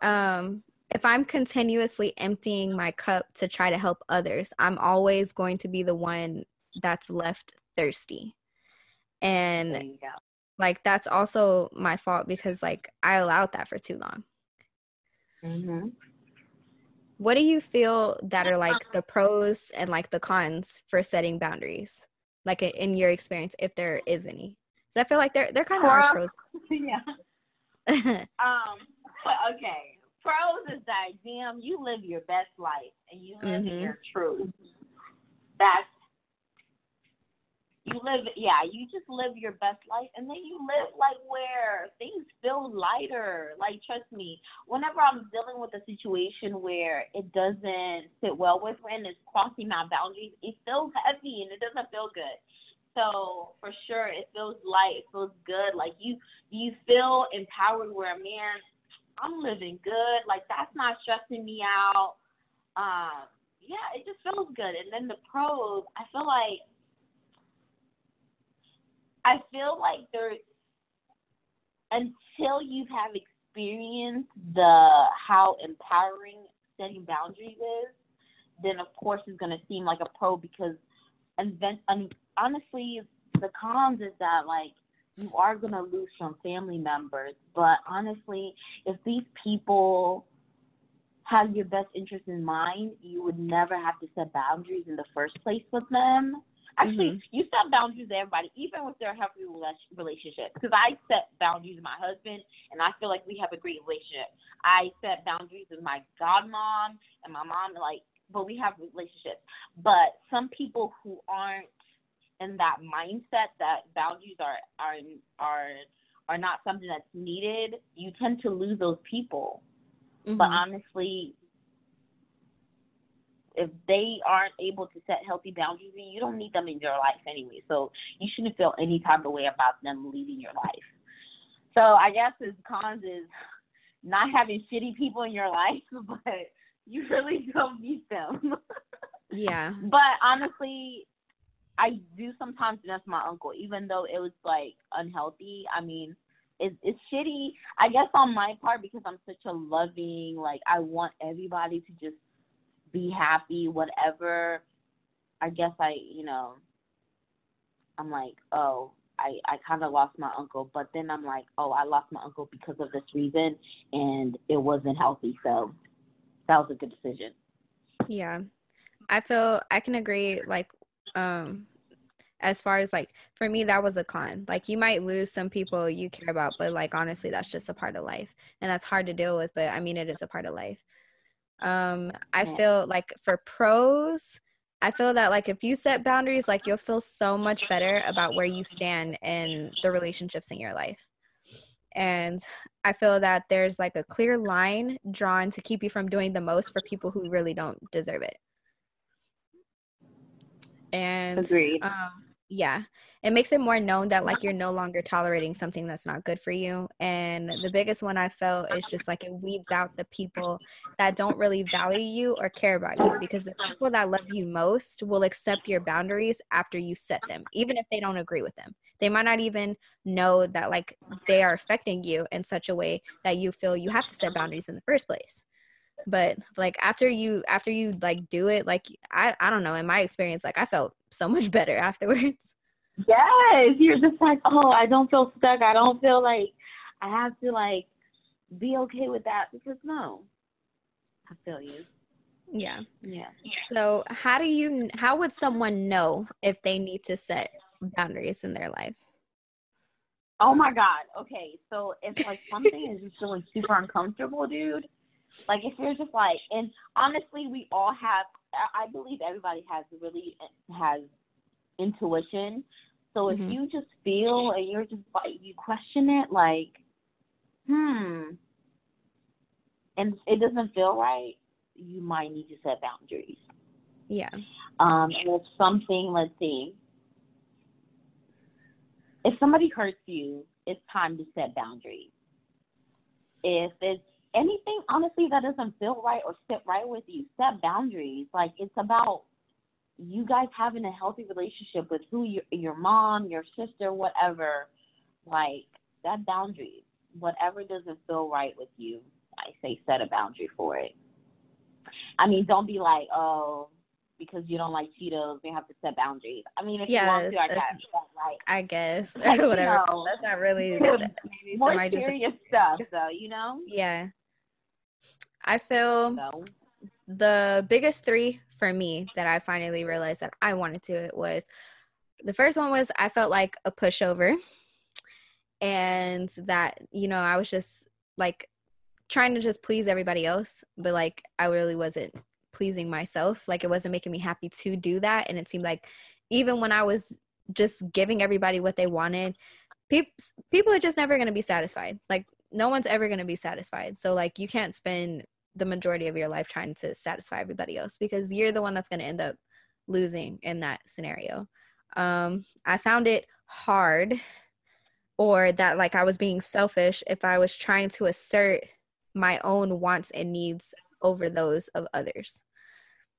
um if i'm continuously emptying my cup to try to help others i'm always going to be the one that's left thirsty. And like that's also my fault because like i allowed that for too long. Mm-hmm what do you feel that are like the pros and like the cons for setting boundaries like in your experience if there is any? So i feel like they're they're kind of are pros. Yeah. Um okay pros is that damn you live your best life and you live mm-hmm. your truth. That's you live yeah you just live your best life and then you live like where things feel lighter. Like trust me whenever i'm dealing with a situation where it doesn't sit well with me and it's crossing my boundaries it feels heavy and it doesn't feel good. So for sure it feels light it feels good. Like you you feel empowered where man i'm living good. Like that's not stressing me out. Um yeah it just feels good. And then the pros i feel like I feel like there's until you have experienced the how empowering setting boundaries is, then of course it's going to seem like a pro because and then honestly the cons is that like you are going to lose some family members but honestly if these people have your best interest in mind you would never have to set boundaries in the first place with them Actually, mm-hmm. you set boundaries with everybody, even with their healthy relationships. Because I set boundaries with my husband, and I feel like we have a great relationship. I set boundaries with my godmom and my mom, like, but we have relationships. But some people who aren't in that mindset that boundaries are are are are not something that's needed, you tend to lose those people. Mm-hmm. But honestly, if they aren't able to set healthy boundaries, you don't need them in your life anyway. So you shouldn't feel any type of way about them leaving your life. So I guess his cons is not having shitty people in your life, but you really don't need them. yeah. But honestly, I do sometimes miss my uncle, even though it was like unhealthy. I mean, it's it's shitty. I guess on my part because I'm such a loving, like I want everybody to just be happy, whatever. I guess I, you know, I'm like, oh, I, I kind of lost my uncle, but then I'm like, oh, I lost my uncle because of this reason, and it wasn't healthy. So that was a good decision. Yeah, I feel I can agree. Like, um, as far as like for me, that was a con. Like, you might lose some people you care about, but like honestly, that's just a part of life, and that's hard to deal with. But I mean, it is a part of life. Um, I feel like for pros, I feel that like if you set boundaries, like you'll feel so much better about where you stand in the relationships in your life. And I feel that there's like a clear line drawn to keep you from doing the most for people who really don't deserve it. And agreed. Um, yeah it makes it more known that like you're no longer tolerating something that's not good for you. And the biggest one i felt is just like it weeds out the people that don't really value you or care about you because the people that love you most will accept your boundaries after you set them even if they don't agree with them. They might not even know that like they are affecting you in such a way that you feel you have to set boundaries in the first place. But like after you after you like do it like i i don't know in my experience like i felt so much better afterwards yes you're just like oh i don't feel stuck i don't feel like i have to like be okay with that because no i feel you yeah yeah so how do you how would someone know if they need to set boundaries in their life oh my god okay so if like something is just feeling super uncomfortable dude like if you're just like, and honestly, we all have. I believe everybody has really eh, has intuition. So if mm-hmm. you just feel and you're just like you question it, like, hmm, and it doesn't feel right, you might need to set boundaries. Yeah. Um, and if something, let's see, if somebody hurts you, it's time to set boundaries. If it's anything honestly that doesn't feel right or sit right with you, set boundaries. Like it's about you guys having a healthy relationship with who your your mom, your sister, whatever. Like that boundary. Whatever doesn't feel right with you, I say set a boundary for it. I mean, don't be like, oh, because you don't like Cheetos, you have to set boundaries. I mean, if yes, you want to, I guess. Like, I guess like, whatever. You know, that's not really maybe more serious just, stuff, though. You know? Yeah. I feel no. the biggest three for me that I finally realized that I wanted to it was the first one was I felt like a pushover. And that you know I was just like trying to just please everybody else but like I really wasn't pleasing myself. Like it wasn't making me happy to do that. And it seemed like even when I was just giving everybody what they wanted people people are just never going to be satisfied. Like no one's ever going to be satisfied. So like you can't spend the majority of your life trying to satisfy everybody else because you're the one that's going to end up losing in that scenario. Um, I found it hard or that like I was being selfish if I was trying to assert my own wants and needs over those of others.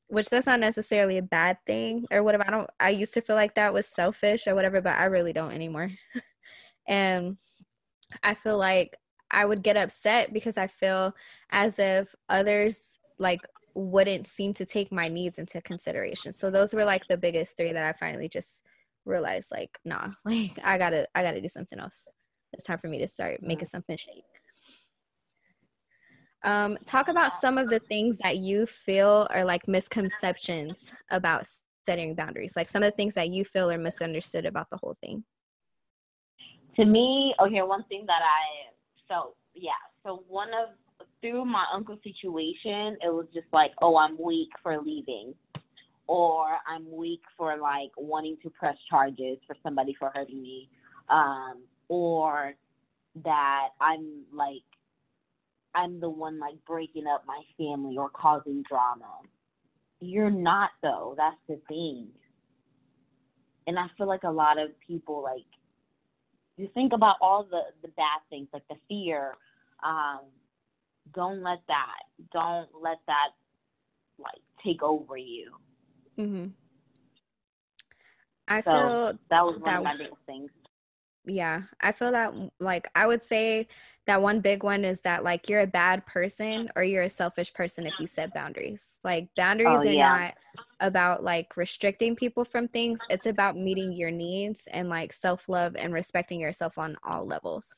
Which that's not necessarily a bad thing or whatever. I don't I used to feel like that was selfish or whatever, but I really don't anymore. and I feel like I would get upset because I feel as if others like wouldn't seem to take my needs into consideration. So those were like the biggest three that I finally just realized like nah, like I got to I got to do something else. It's time for me to start making something shake. Um, talk about some of the things that you feel are like misconceptions about setting boundaries, like some of the things that you feel are misunderstood about the whole thing. To me, okay, one thing that I so yeah, so one of through my uncle's situation, it was just like, oh, I'm weak for leaving, or I'm weak for like wanting to press charges for somebody for hurting me, um, or that I'm like, I'm the one like breaking up my family or causing drama. You're not though. That's the thing. And I feel like a lot of people like you think about all the the bad things like the fear um don't let that don't let that like take over you. Mhm i so feel that was one that, of my biggest things yeah i feel that like i would say that one big one is that like you're a bad person or you're a selfish person if you set boundaries like boundaries oh, are yeah. not about like restricting people from things it's about meeting your needs and like self-love and respecting yourself on all levels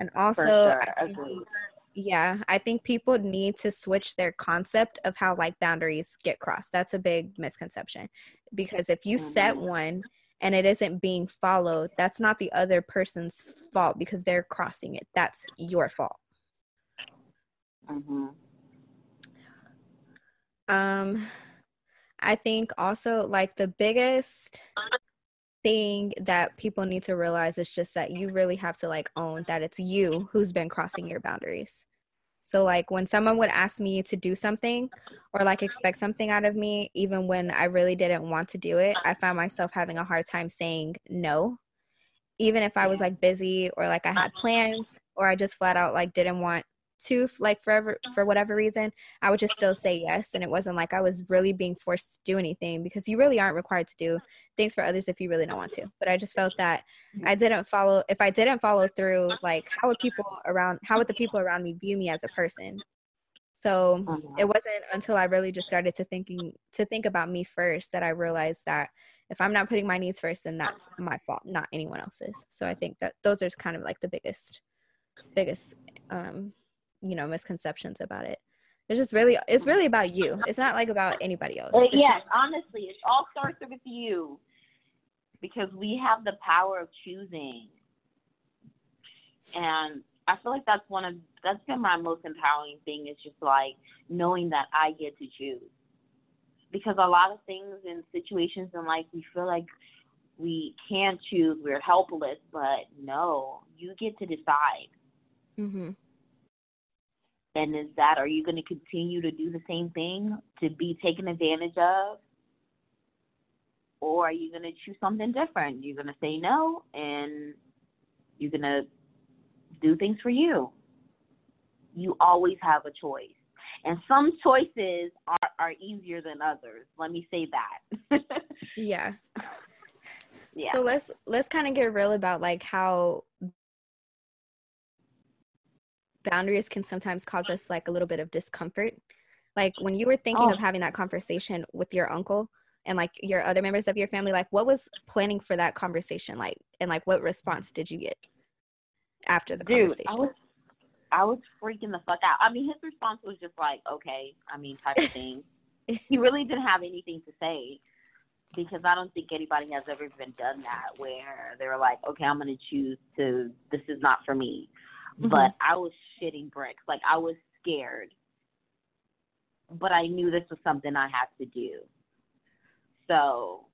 and also sure. I think, yeah i think people need to switch their concept of how like boundaries get crossed that's a big misconception because if you mm-hmm. set one and it isn't being followed, that's not the other person's fault because they're crossing it. That's your fault. Mm-hmm. Um, I think also like the biggest thing that people need to realize is just that you really have to like own that it's you who's been crossing your boundaries. So like when someone would ask me to do something or like expect something out of me, even when I really didn't want to do it, I found myself having a hard time saying no. Even if I was like busy or like I had plans or I just flat out like didn't want to like forever for whatever reason i would just still say yes and it wasn't like i was really being forced to do anything because you really aren't required to do things for others if you really don't want to. But i just felt that i didn't follow if i didn't follow through like how would people around how would the people around me view me as a person? So uh-huh. it wasn't until i really just started to thinking to think about me first that i realized that if i'm not putting my needs first then that's my fault not anyone else's. So i think that those are kind of like the biggest biggest um you know misconceptions about it. It's just really it's really about you. It's not like about anybody else. Yes just, honestly it all starts with you. Because we have the power of choosing. And i feel like that's one of that's been my most empowering thing is just like knowing that i get to choose. Because a lot of things and situations in life we feel like we can't choose we're helpless but no you get to decide. Mm-hmm. And is that, are you going to continue to do the same thing to be taken advantage of? Or are you going to choose something different? You're going to say no and you're going to do things for you. You always have a choice. And some choices are, are easier than others. Let me say that. yeah. Yeah. So let's let's kind of get real about like how boundaries can sometimes cause us like a little bit of discomfort. Like when you were thinking oh. of having that conversation with your uncle and like your other members of your family, like what was planning for that conversation like and like what response did you get after the Dude, conversation? I was, I was freaking the fuck out. I mean his response was just like, Okay, I mean type of thing. he really didn't have anything to say because I don't think anybody has ever been done that where they're like, okay, I'm going to choose to, this is not for me mm-hmm. but I was shitting bricks. Like I was scared. But I knew this was something I had to do. So,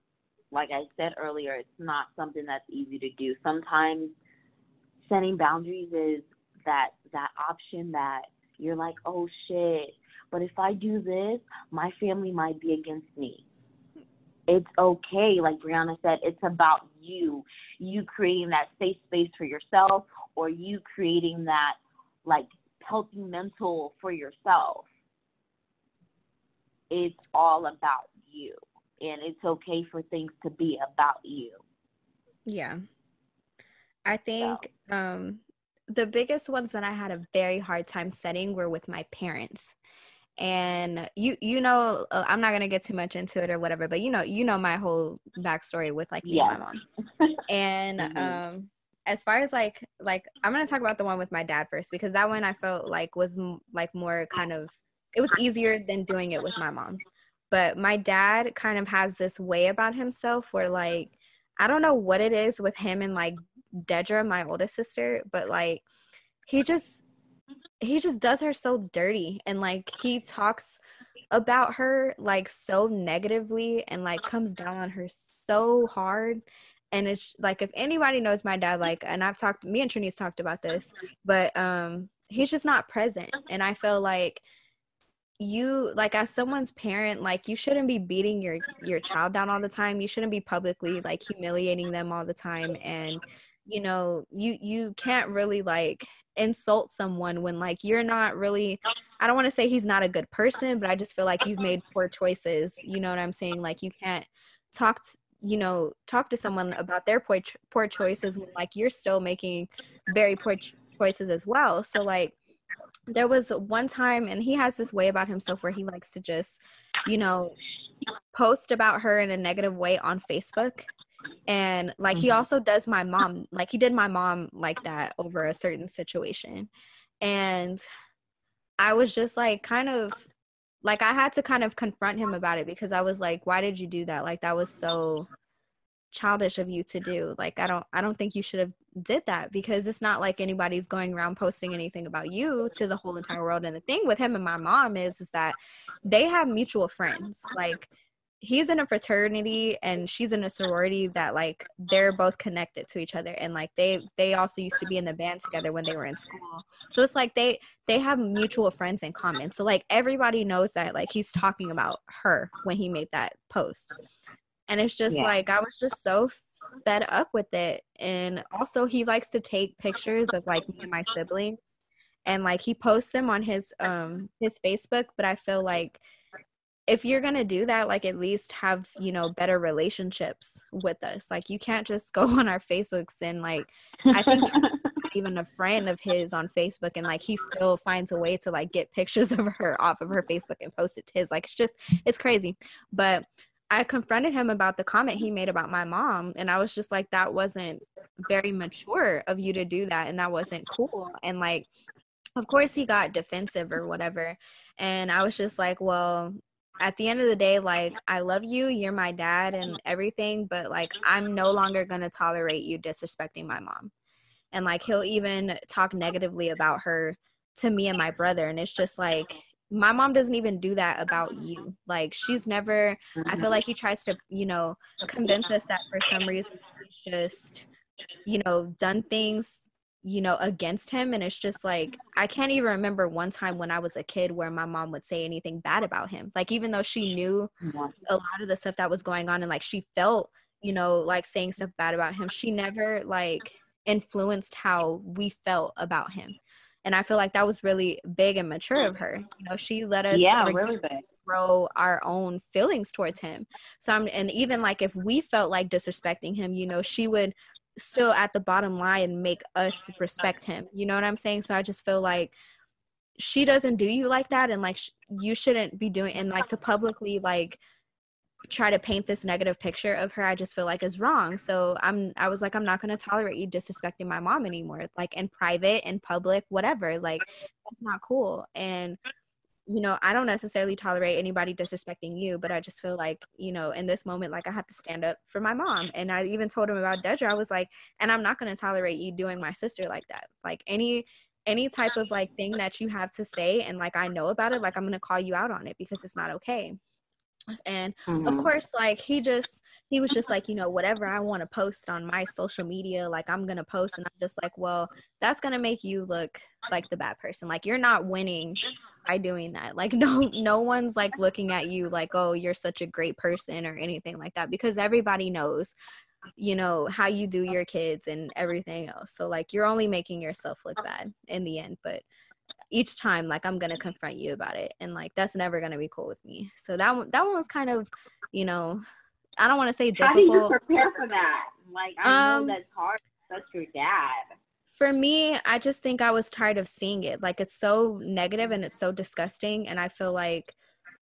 like I said earlier, it's not something that's easy to do. Sometimes setting boundaries is that that option that you're like, "Oh shit, but if I do this, my family might be against me." It's okay, like Breonna said, it's about you. You creating that safe space for yourself or you creating that like healthy mental for yourself. It's all about you. And it's okay for things to be about you. Yeah. I think so. um the biggest ones that I had a very hard time setting were with my parents and you you know uh, i'm not gonna get too much into it or whatever but you know you know my whole backstory with like me yeah. and my mom and mm-hmm. um as far as like like i'm gonna talk about the one with my dad first because that one i felt like was m- like more kind of it was easier than doing it with my mom. But my dad kind of has this way about himself where like i don't know what it is with him and like dedra my oldest sister but like he just he just does her so dirty and like he talks about her like so negatively and like comes down on her so hard and it's like if anybody knows my dad like and i've talked me and trini's talked about this but um he's just not present and i feel like you like as someone's parent like you shouldn't be beating your your child down all the time you shouldn't be publicly like humiliating them all the time and you know you you can't really like insult someone when like you're not really I don't want to say he's not a good person, but I just feel like you've made poor choices. You know what I'm saying? Like you can't talk you know talk to someone about their poor, poor choices when like you're still making very poor ch- choices as well. So like there was one time and he has this way about himself where he likes to just you know post about her in a negative way on Facebook and like mm-hmm. he also does my mom like he did my mom like that over a certain situation and i was just like kind of like i had to kind of confront him about it because i was like why did you do that? Like that was so childish of you to do. Like i don't i don't think you should have did that because it's not like anybody's going around posting anything about you to the whole entire world. And the thing with him and my mom is is that they have mutual friends. Like he's in a fraternity and she's in a sorority that like they're both connected to each other and like they they also used to be in the band together when they were in school. So it's like they they have mutual friends in common. So like everybody knows that like he's talking about her when he made that post. And it's just yeah. like i was just so fed up with it. And also he likes to take pictures of like me and my siblings. And like he posts them on his um his facebook but i feel like if you're going to do that like at least have you know better relationships with us like you can't just go on our facebooks and like i think even a friend of his on facebook and like he still finds a way to like get pictures of her off of her facebook and post it to his like it's just it's crazy but I confronted him about the comment he made about my mom. And I was just like, that wasn't very mature of you to do that. And that wasn't cool. And like, of course, he got defensive or whatever. And I was just like, well, at the end of the day, like, I love you, you're my dad and everything, but like, mm-hmm. I'm no longer going to tolerate you disrespecting my mom. And like, he'll even talk negatively about her to me and my brother. And it's just like, my mom doesn't even do that about you. Like, she's never, I feel like he mm-hmm. tries to, you know, convince us that for some reason he's just, you know, done things you know against him and it's just like i can't even remember one time when i was a kid where my mom would say anything bad about him. Like even though she knew a lot of the stuff that was going on and like she felt you know like saying stuff bad about him she never like influenced how we felt about him. And i feel like that was really big and mature of her. You know she let us yeah really big. grow our own feelings towards him. So i'm and even like if we felt like disrespecting him you know she would still at the bottom line and make us respect him. You know what I'm saying? So I just feel like she doesn't do you like that and like sh- you shouldn't be doing and like to publicly like try to paint this negative picture of her i just feel like is wrong so i'm i was like i'm not going to tolerate you disrespecting my mom anymore like in private in public whatever like that's not cool and you know, I don't necessarily tolerate anybody disrespecting you, but I just feel like, you know, in this moment, like I have to stand up for my mom. And I even told him about Dedra. I was like, and I'm not going to tolerate you doing my sister like that. Like any, any type of like thing that you have to say and like I know about it, like I'm going to call you out on it because it's not okay and mm-hmm. of course like he just he was just like you know whatever i want to post on my social media like i'm gonna post. And i'm just like well that's gonna make you look like the bad person. Like you're not winning by doing that. Like no no one's like looking at you like oh you're such a great person or anything like that because everybody knows you know how you do your kids and everything else. So like you're only making yourself look bad in the end but each time like i'm gonna confront you about it and like that's never gonna be cool with me. So that one that one was kind of you know i don't want to say difficult how do you prepare for that? Like i um, know that's hard that's your dad. for me i just think i was tired of seeing it. Like it's so negative and it's so disgusting and i feel like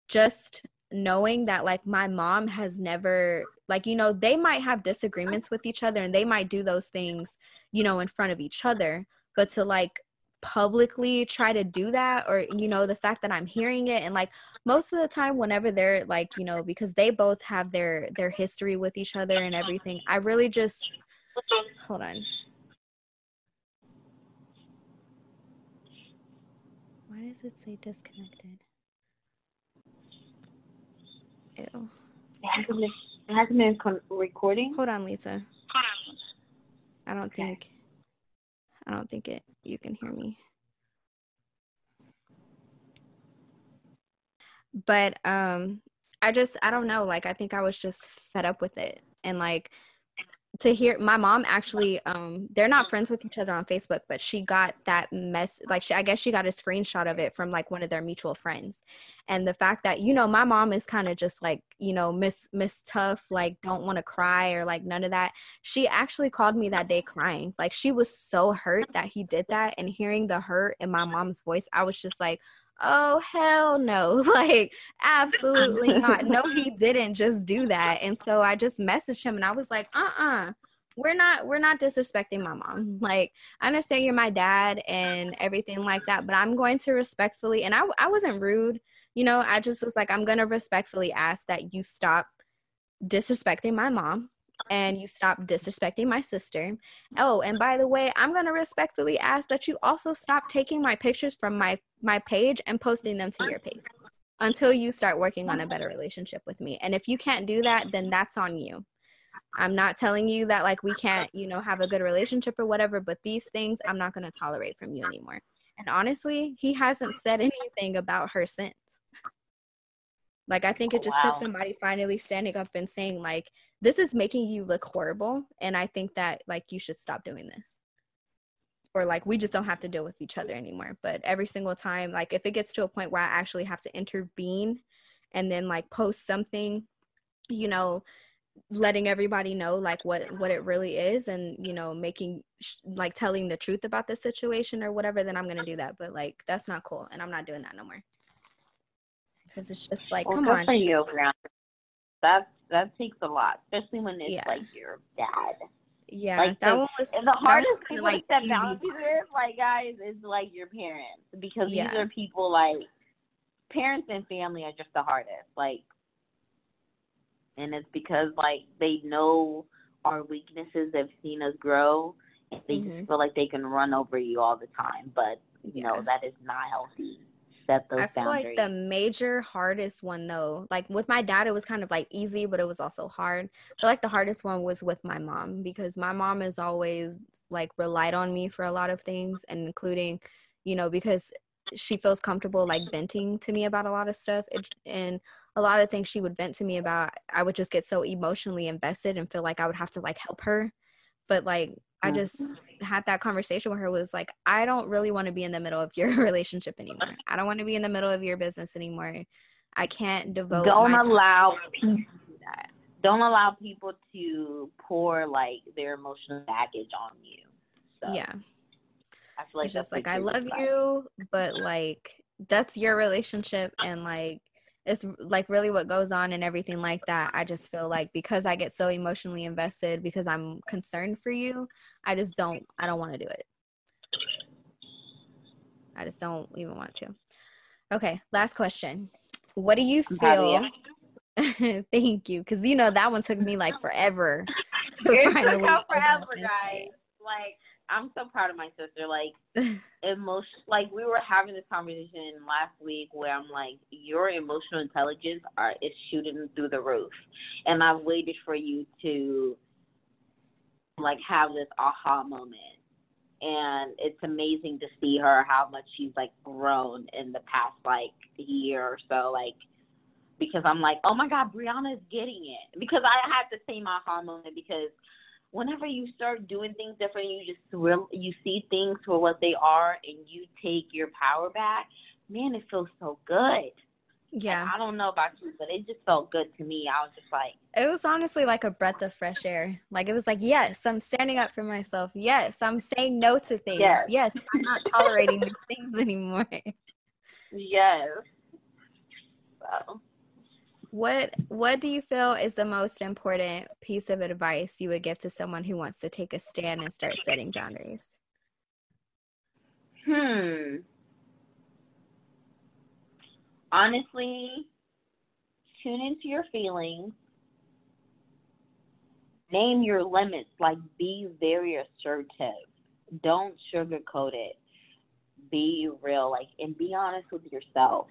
just knowing that like my mom has never like you know they might have disagreements with each other and they might do those things you know in front of each other but to like publicly try to do that or you know the fact that i'm hearing it and like most of the time whenever they're like you know because they both have their their history with each other and everything i really just hold on. Why does it say disconnected? Ew. It hasn't been, it hasn't been con- recording? Hold on lisa. Hold on. i don't okay. think I don't think it you can hear me. But um I just I don't know, like I think I was just fed up with it. And like to hear my mom actually um they're not friends with each other on facebook but she got that mess like she, i guess she got a screenshot of it from like one of their mutual friends. And the fact that you know my mom is kind of just like you know miss miss tough like don't want to cry or like none of that. She actually called me that day crying. Like she was so hurt that he did that and hearing the hurt in my mom's voice i was just like oh hell no. Like absolutely not. No he didn't just do that. And so i just messaged him and i was like uh-uh we're not we're not disrespecting my mom. Like i understand you're my dad and everything like that but i'm going to respectfully and i, I wasn't rude. You know i just was like i'm going to respectfully ask that you stop disrespecting my mom and you stop disrespecting my sister. Oh, and by the way, I'm going to respectfully ask that you also stop taking my pictures from my my page and posting them to your page. until you start working on a better relationship with me. And if you can't do that, then that's on you. I'm not telling you that like we can't, you know, have a good relationship or whatever, but these things I'm not going to tolerate from you anymore. And honestly, he hasn't said anything about her since. Like I think it just wow. took somebody finally standing up and saying like this is making you look horrible and I think that like you should stop doing this. Or like we just don't have to deal with each other anymore. But every single time like if it gets to a point where I actually have to intervene and then like post something, you know, letting everybody know like what what it really is and you know making like telling the truth about the situation or whatever then i'm gonna do that but like that's not cool and i'm not doing that no more because it's just like, well, come on. for you. That that takes a lot, especially when it's yeah. like your dad. Yeah, like that the, one was. And the hardest people like, to set boundaries with, like guys, is like your parents because yeah. these are people like parents and family are just the hardest. Like, and it's because like they know our weaknesses. They've seen us grow, and they mm-hmm. just feel like they can run over you all the time. But you yeah. know that is not healthy set those I feel boundaries. like the major hardest one though, like with my dad, it was kind of like easy, but it was also hard. But like the hardest one was with my mom because my mom has always like relied on me for a lot of things, and including, you know, because she feels comfortable like venting to me about a lot of stuff it, and a lot of things she would vent to me about i would just get so emotionally invested and feel like i would have to like help her but like I mm-hmm. just had that conversation with her was like, I don't really want to be in the middle of your relationship anymore. I don't want to be in the middle of your business anymore. I can't devote. Don't allow people. Don't allow people to pour like their emotional baggage on you. So, yeah. I feel like it's just like I love you, but like that's your relationship, and like it's like really what goes on and everything like that. I just feel like because I get so emotionally invested because I'm concerned for you, I just don't I don't want to do it. I just don't even want to. Okay, last question. What do you feel? Thank you, because you know that one took me like forever to it finally. Took forever, guys. Like I'm so proud of my sister. Like emotion, like we were having this conversation last week where I'm like, your emotional intelligence are is shooting through the roof, and I've waited for you to like have this aha moment. And it's amazing to see her how much she's like grown in the past like year or so. Like because I'm like, oh my God, Breonna's getting it. Because I had the same aha moment because whenever you start doing things different, you just real, you see things for what they are, and you take your power back. Man, it feels so good. Yeah. Like, I don't know about you, but it just felt good to me. I was just like, it was honestly like a breath of fresh air. Like it was like, yes, I'm standing up for myself. Yes, I'm saying no to things. Yes, yes I'm not tolerating these things anymore. Yes. So what what do you feel is the most important piece of advice you would give to someone who wants to take a stand and start setting boundaries? Hmm. Honestly, tune into your feelings. Name your limits. Like, be very assertive. Don't sugarcoat it. Be real. Like, and be honest with yourself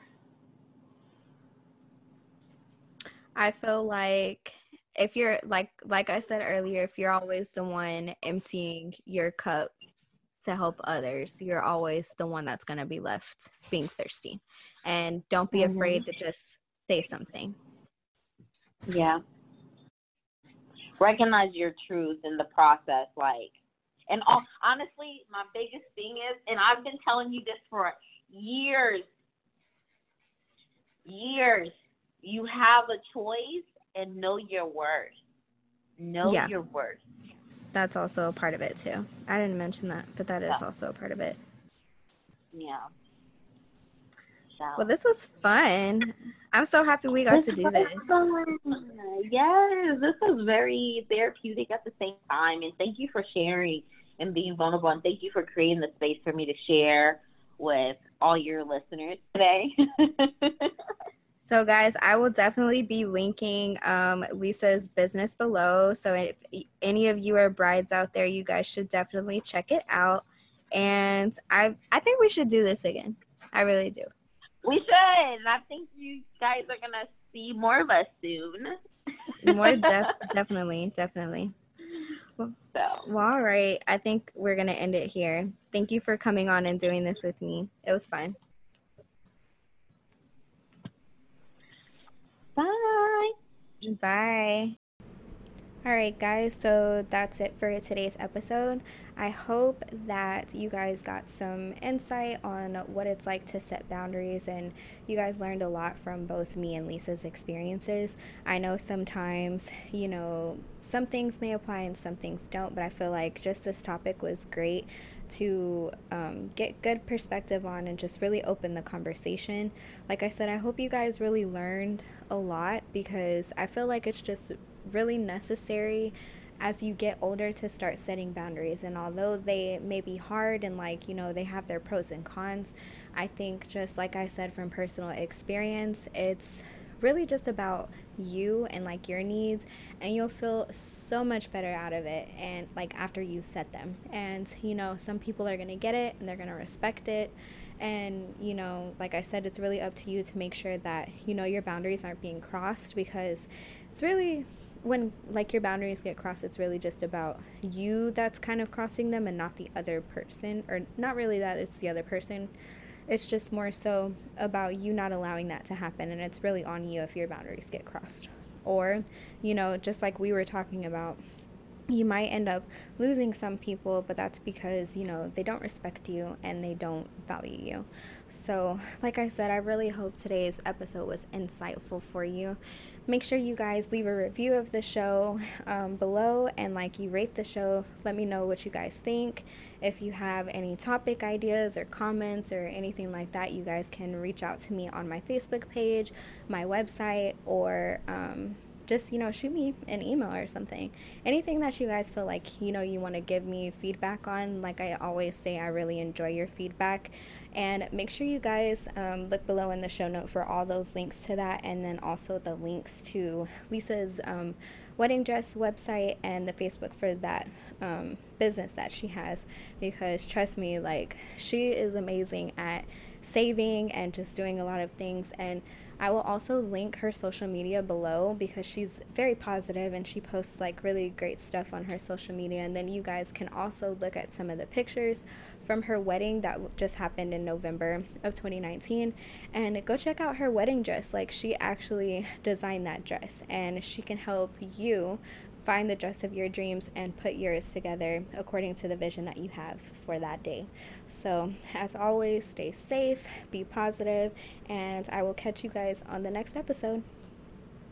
I feel like if you're like like I said earlier, if you're always the one emptying your cup to help others, you're always the one that's going to be left being thirsty. And don't be mm-hmm. afraid to just say something. Yeah. Recognize your truth in the process like and all, honestly, my biggest thing is and I've been telling you this for years years you have a choice and know your worth. Know yeah. your worth. That's also a part of it too. I didn't mention that, but that is yeah. also a part of it. Yeah. So. Well, this was fun. I'm so happy we got this to do this. Fun. Yes, this was very therapeutic at the same time. And thank you for sharing and being vulnerable. And thank you for creating the space for me to share with all your listeners today. So, guys, I will definitely be linking um, Lisa's business below. So, if any of you are brides out there, you guys should definitely check it out. And I, I think we should do this again. I really do. We should. And I think you guys are gonna see more of us soon. more def- definitely, definitely. Well, so. well, all right. I think we're gonna end it here. Thank you for coming on and doing this with me. It was fun. Bye. Bye. All right, guys, so that's it for today's episode. I hope that you guys got some insight on what it's like to set boundaries and you guys learned a lot from both me and Lisa's experiences. I know sometimes, you know, some things may apply and some things don't, but I feel like just this topic was great to um, get good perspective on and just really open the conversation. Like I said, I hope you guys really learned a lot because I feel like it's just really necessary as you get older to start setting boundaries. And although they may be hard and like, you know, they have their pros and cons, I think just like I said from personal experience, it's really just about you and like your needs and you'll feel so much better out of it and like after you set them. And you know some people are going to get it and they're going to respect it. And you know like i said it's really up to you to make sure that you know your boundaries aren't being crossed because it's really when like your boundaries get crossed it's really just about you that's kind of crossing them and not the other person or not really that it's the other person it's just more so about you not allowing that to happen and it's really on you if your boundaries get crossed or you know just like we were talking about you might end up losing some people, but that's because, you know, they don't respect you and they don't value you. So, like I said, I really hope today's episode was insightful for you. Make sure you guys leave a review of the show um, below and, like, you rate the show. Let me know what you guys think. If you have any topic ideas or comments or anything like that, you guys can reach out to me on my Facebook page, my website, or, um, just you know shoot me an email or something. Anything that you guys feel like you know you want to give me feedback on like i always say i really enjoy your feedback. And make sure you guys um, look below in the show note for all those links to that and then also the links to lisa's um, wedding dress website and the facebook for that um, business that she has. Because trust me like she is amazing at saving and just doing a lot of things. And I will also link her social media below because she's very positive and she posts like really great stuff on her social media. And then you guys can also look at some of the pictures from her wedding that just happened in November of 2019 and go check out her wedding dress. Like she actually designed that dress and she can help you find the dress of your dreams and put yours together according to the vision that you have for that day. So, as always, stay safe, be positive, and I will catch you guys on the next episode.